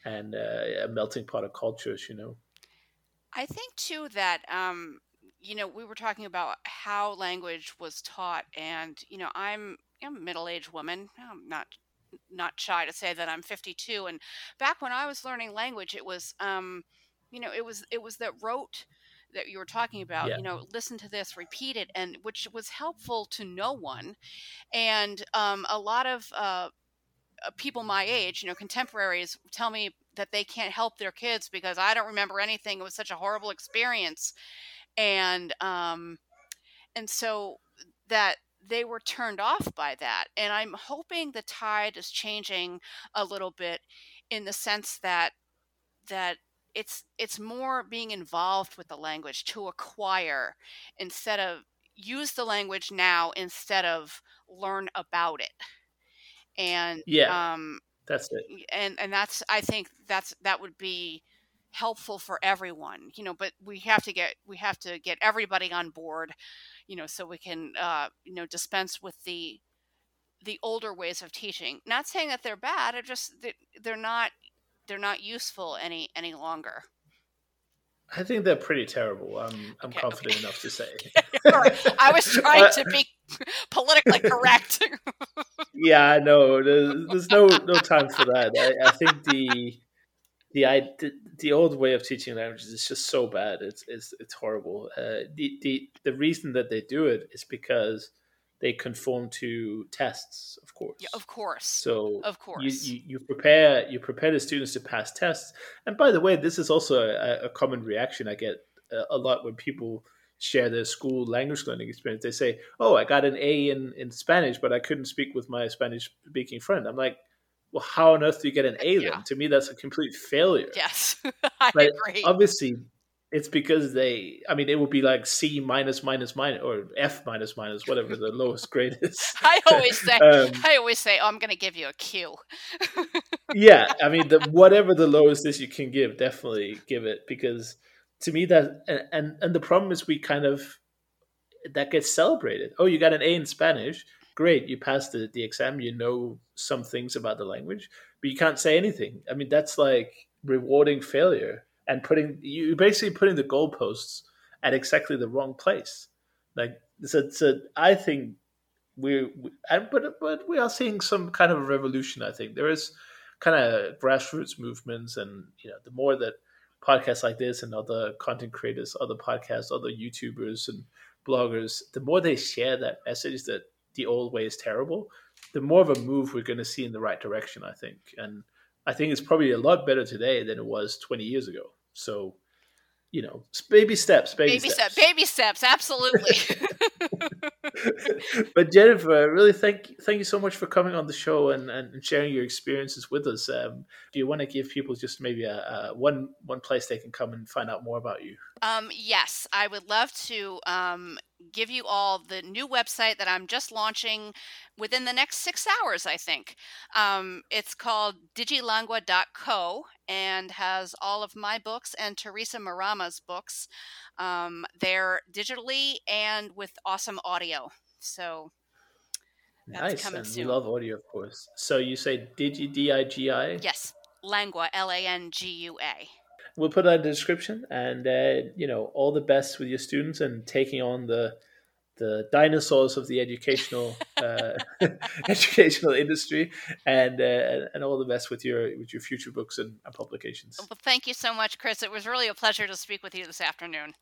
and uh, a melting pot of cultures. You know, I think too that um, you know we were talking about how language was taught, and you know I'm I'm a middle-aged woman. I'm not not shy to say that I'm 52. And back when I was learning language, it was, um, you know, it was it was that rote that you were talking about. Yeah. You know, listen to this, repeat it, and which was helpful to no one. And um, a lot of uh, uh, people my age, you know, contemporaries, tell me that they can't help their kids because I don't remember anything. It was such a horrible experience, and um, and so that they were turned off by that. And I'm hoping the tide is changing a little bit in the sense that that it's it's more being involved with the language to acquire instead of use the language now instead of learn about it. And Yeah, um that's it. and and that's I think that's that would be helpful for everyone you know but we have to get we have to get everybody on board you know so we can uh you know dispense with the the older ways of teaching not saying that they're bad they're just they're not they're not useful any any longer I think they're pretty terrible. I'm I'm okay, confident okay. enough to say. [laughs] i was [laughs] trying to be [laughs] politically correct yeah, I know. There's, there's no no time for that. I, I think the the, I, the the old way of teaching languages is just so bad. It's it's it's horrible. Uh, the the the reason that they do it is because they conform to tests, of course. yeah, of course So of course you you prepare you prepare the students to pass tests. And by the way, this is also a, a common reaction I get a, a lot when people share their school language learning experience. They say, "Oh, I got an A in in Spanish, but I couldn't speak with my Spanish speaking friend." I'm like, "Well, how on earth do you get an A yeah then?" To me, that's a complete failure. yes [laughs] i agree obviously, it's because they. I mean, it would be like C minus minus minus or F minus minus whatever the [laughs] lowest grade is. i always say [laughs] um, i always say oh i'm going to give you a q [laughs] yeah, I mean, the, whatever the lowest is you can give, definitely give it because to me that and, and and the problem is we kind of that gets celebrated. Oh, you got an A in Spanish, great, you passed the the exam, you know some things about the language, but you can't say anything. I mean, that's like rewarding failure and putting you basically putting the goalposts at exactly the wrong place. Like so, so I think we, we but but we are seeing some kind of a revolution. I think there is kind of grassroots movements, and you know, the more that podcasts like this and other content creators, other podcasts, other YouTubers and bloggers, the more they share that message that the old way is terrible, the more of a move we're going to see in the right direction. I think, and I think it's probably a lot better today than it was 20 years ago. So, you know, baby steps, baby, baby steps. step baby steps absolutely [laughs] but Jennifer, really thank thank you so much for coming on the show and, and sharing your experiences with us. Um, do you want to give people just maybe a, a one one place they can come and find out more about you? Um, yes, I would love to um, give you all the new website that I'm just launching within the next six hours, I think. Um, it's called digilangua.co and has all of my books and Theresa Marrama's books. Um, they're digitally and with awesome audio. So that's Nice, coming and we love audio, of course. So you say Digi D I G I. Yes, Langua, L A N G U A. We'll put that in the description, and uh, you know all the best with your students and taking on the the dinosaurs of the educational uh, [laughs] educational industry, and uh, and all the best with your with your future books and, and publications. Well, thank you so much, Chris. It was really a pleasure to speak with you this afternoon.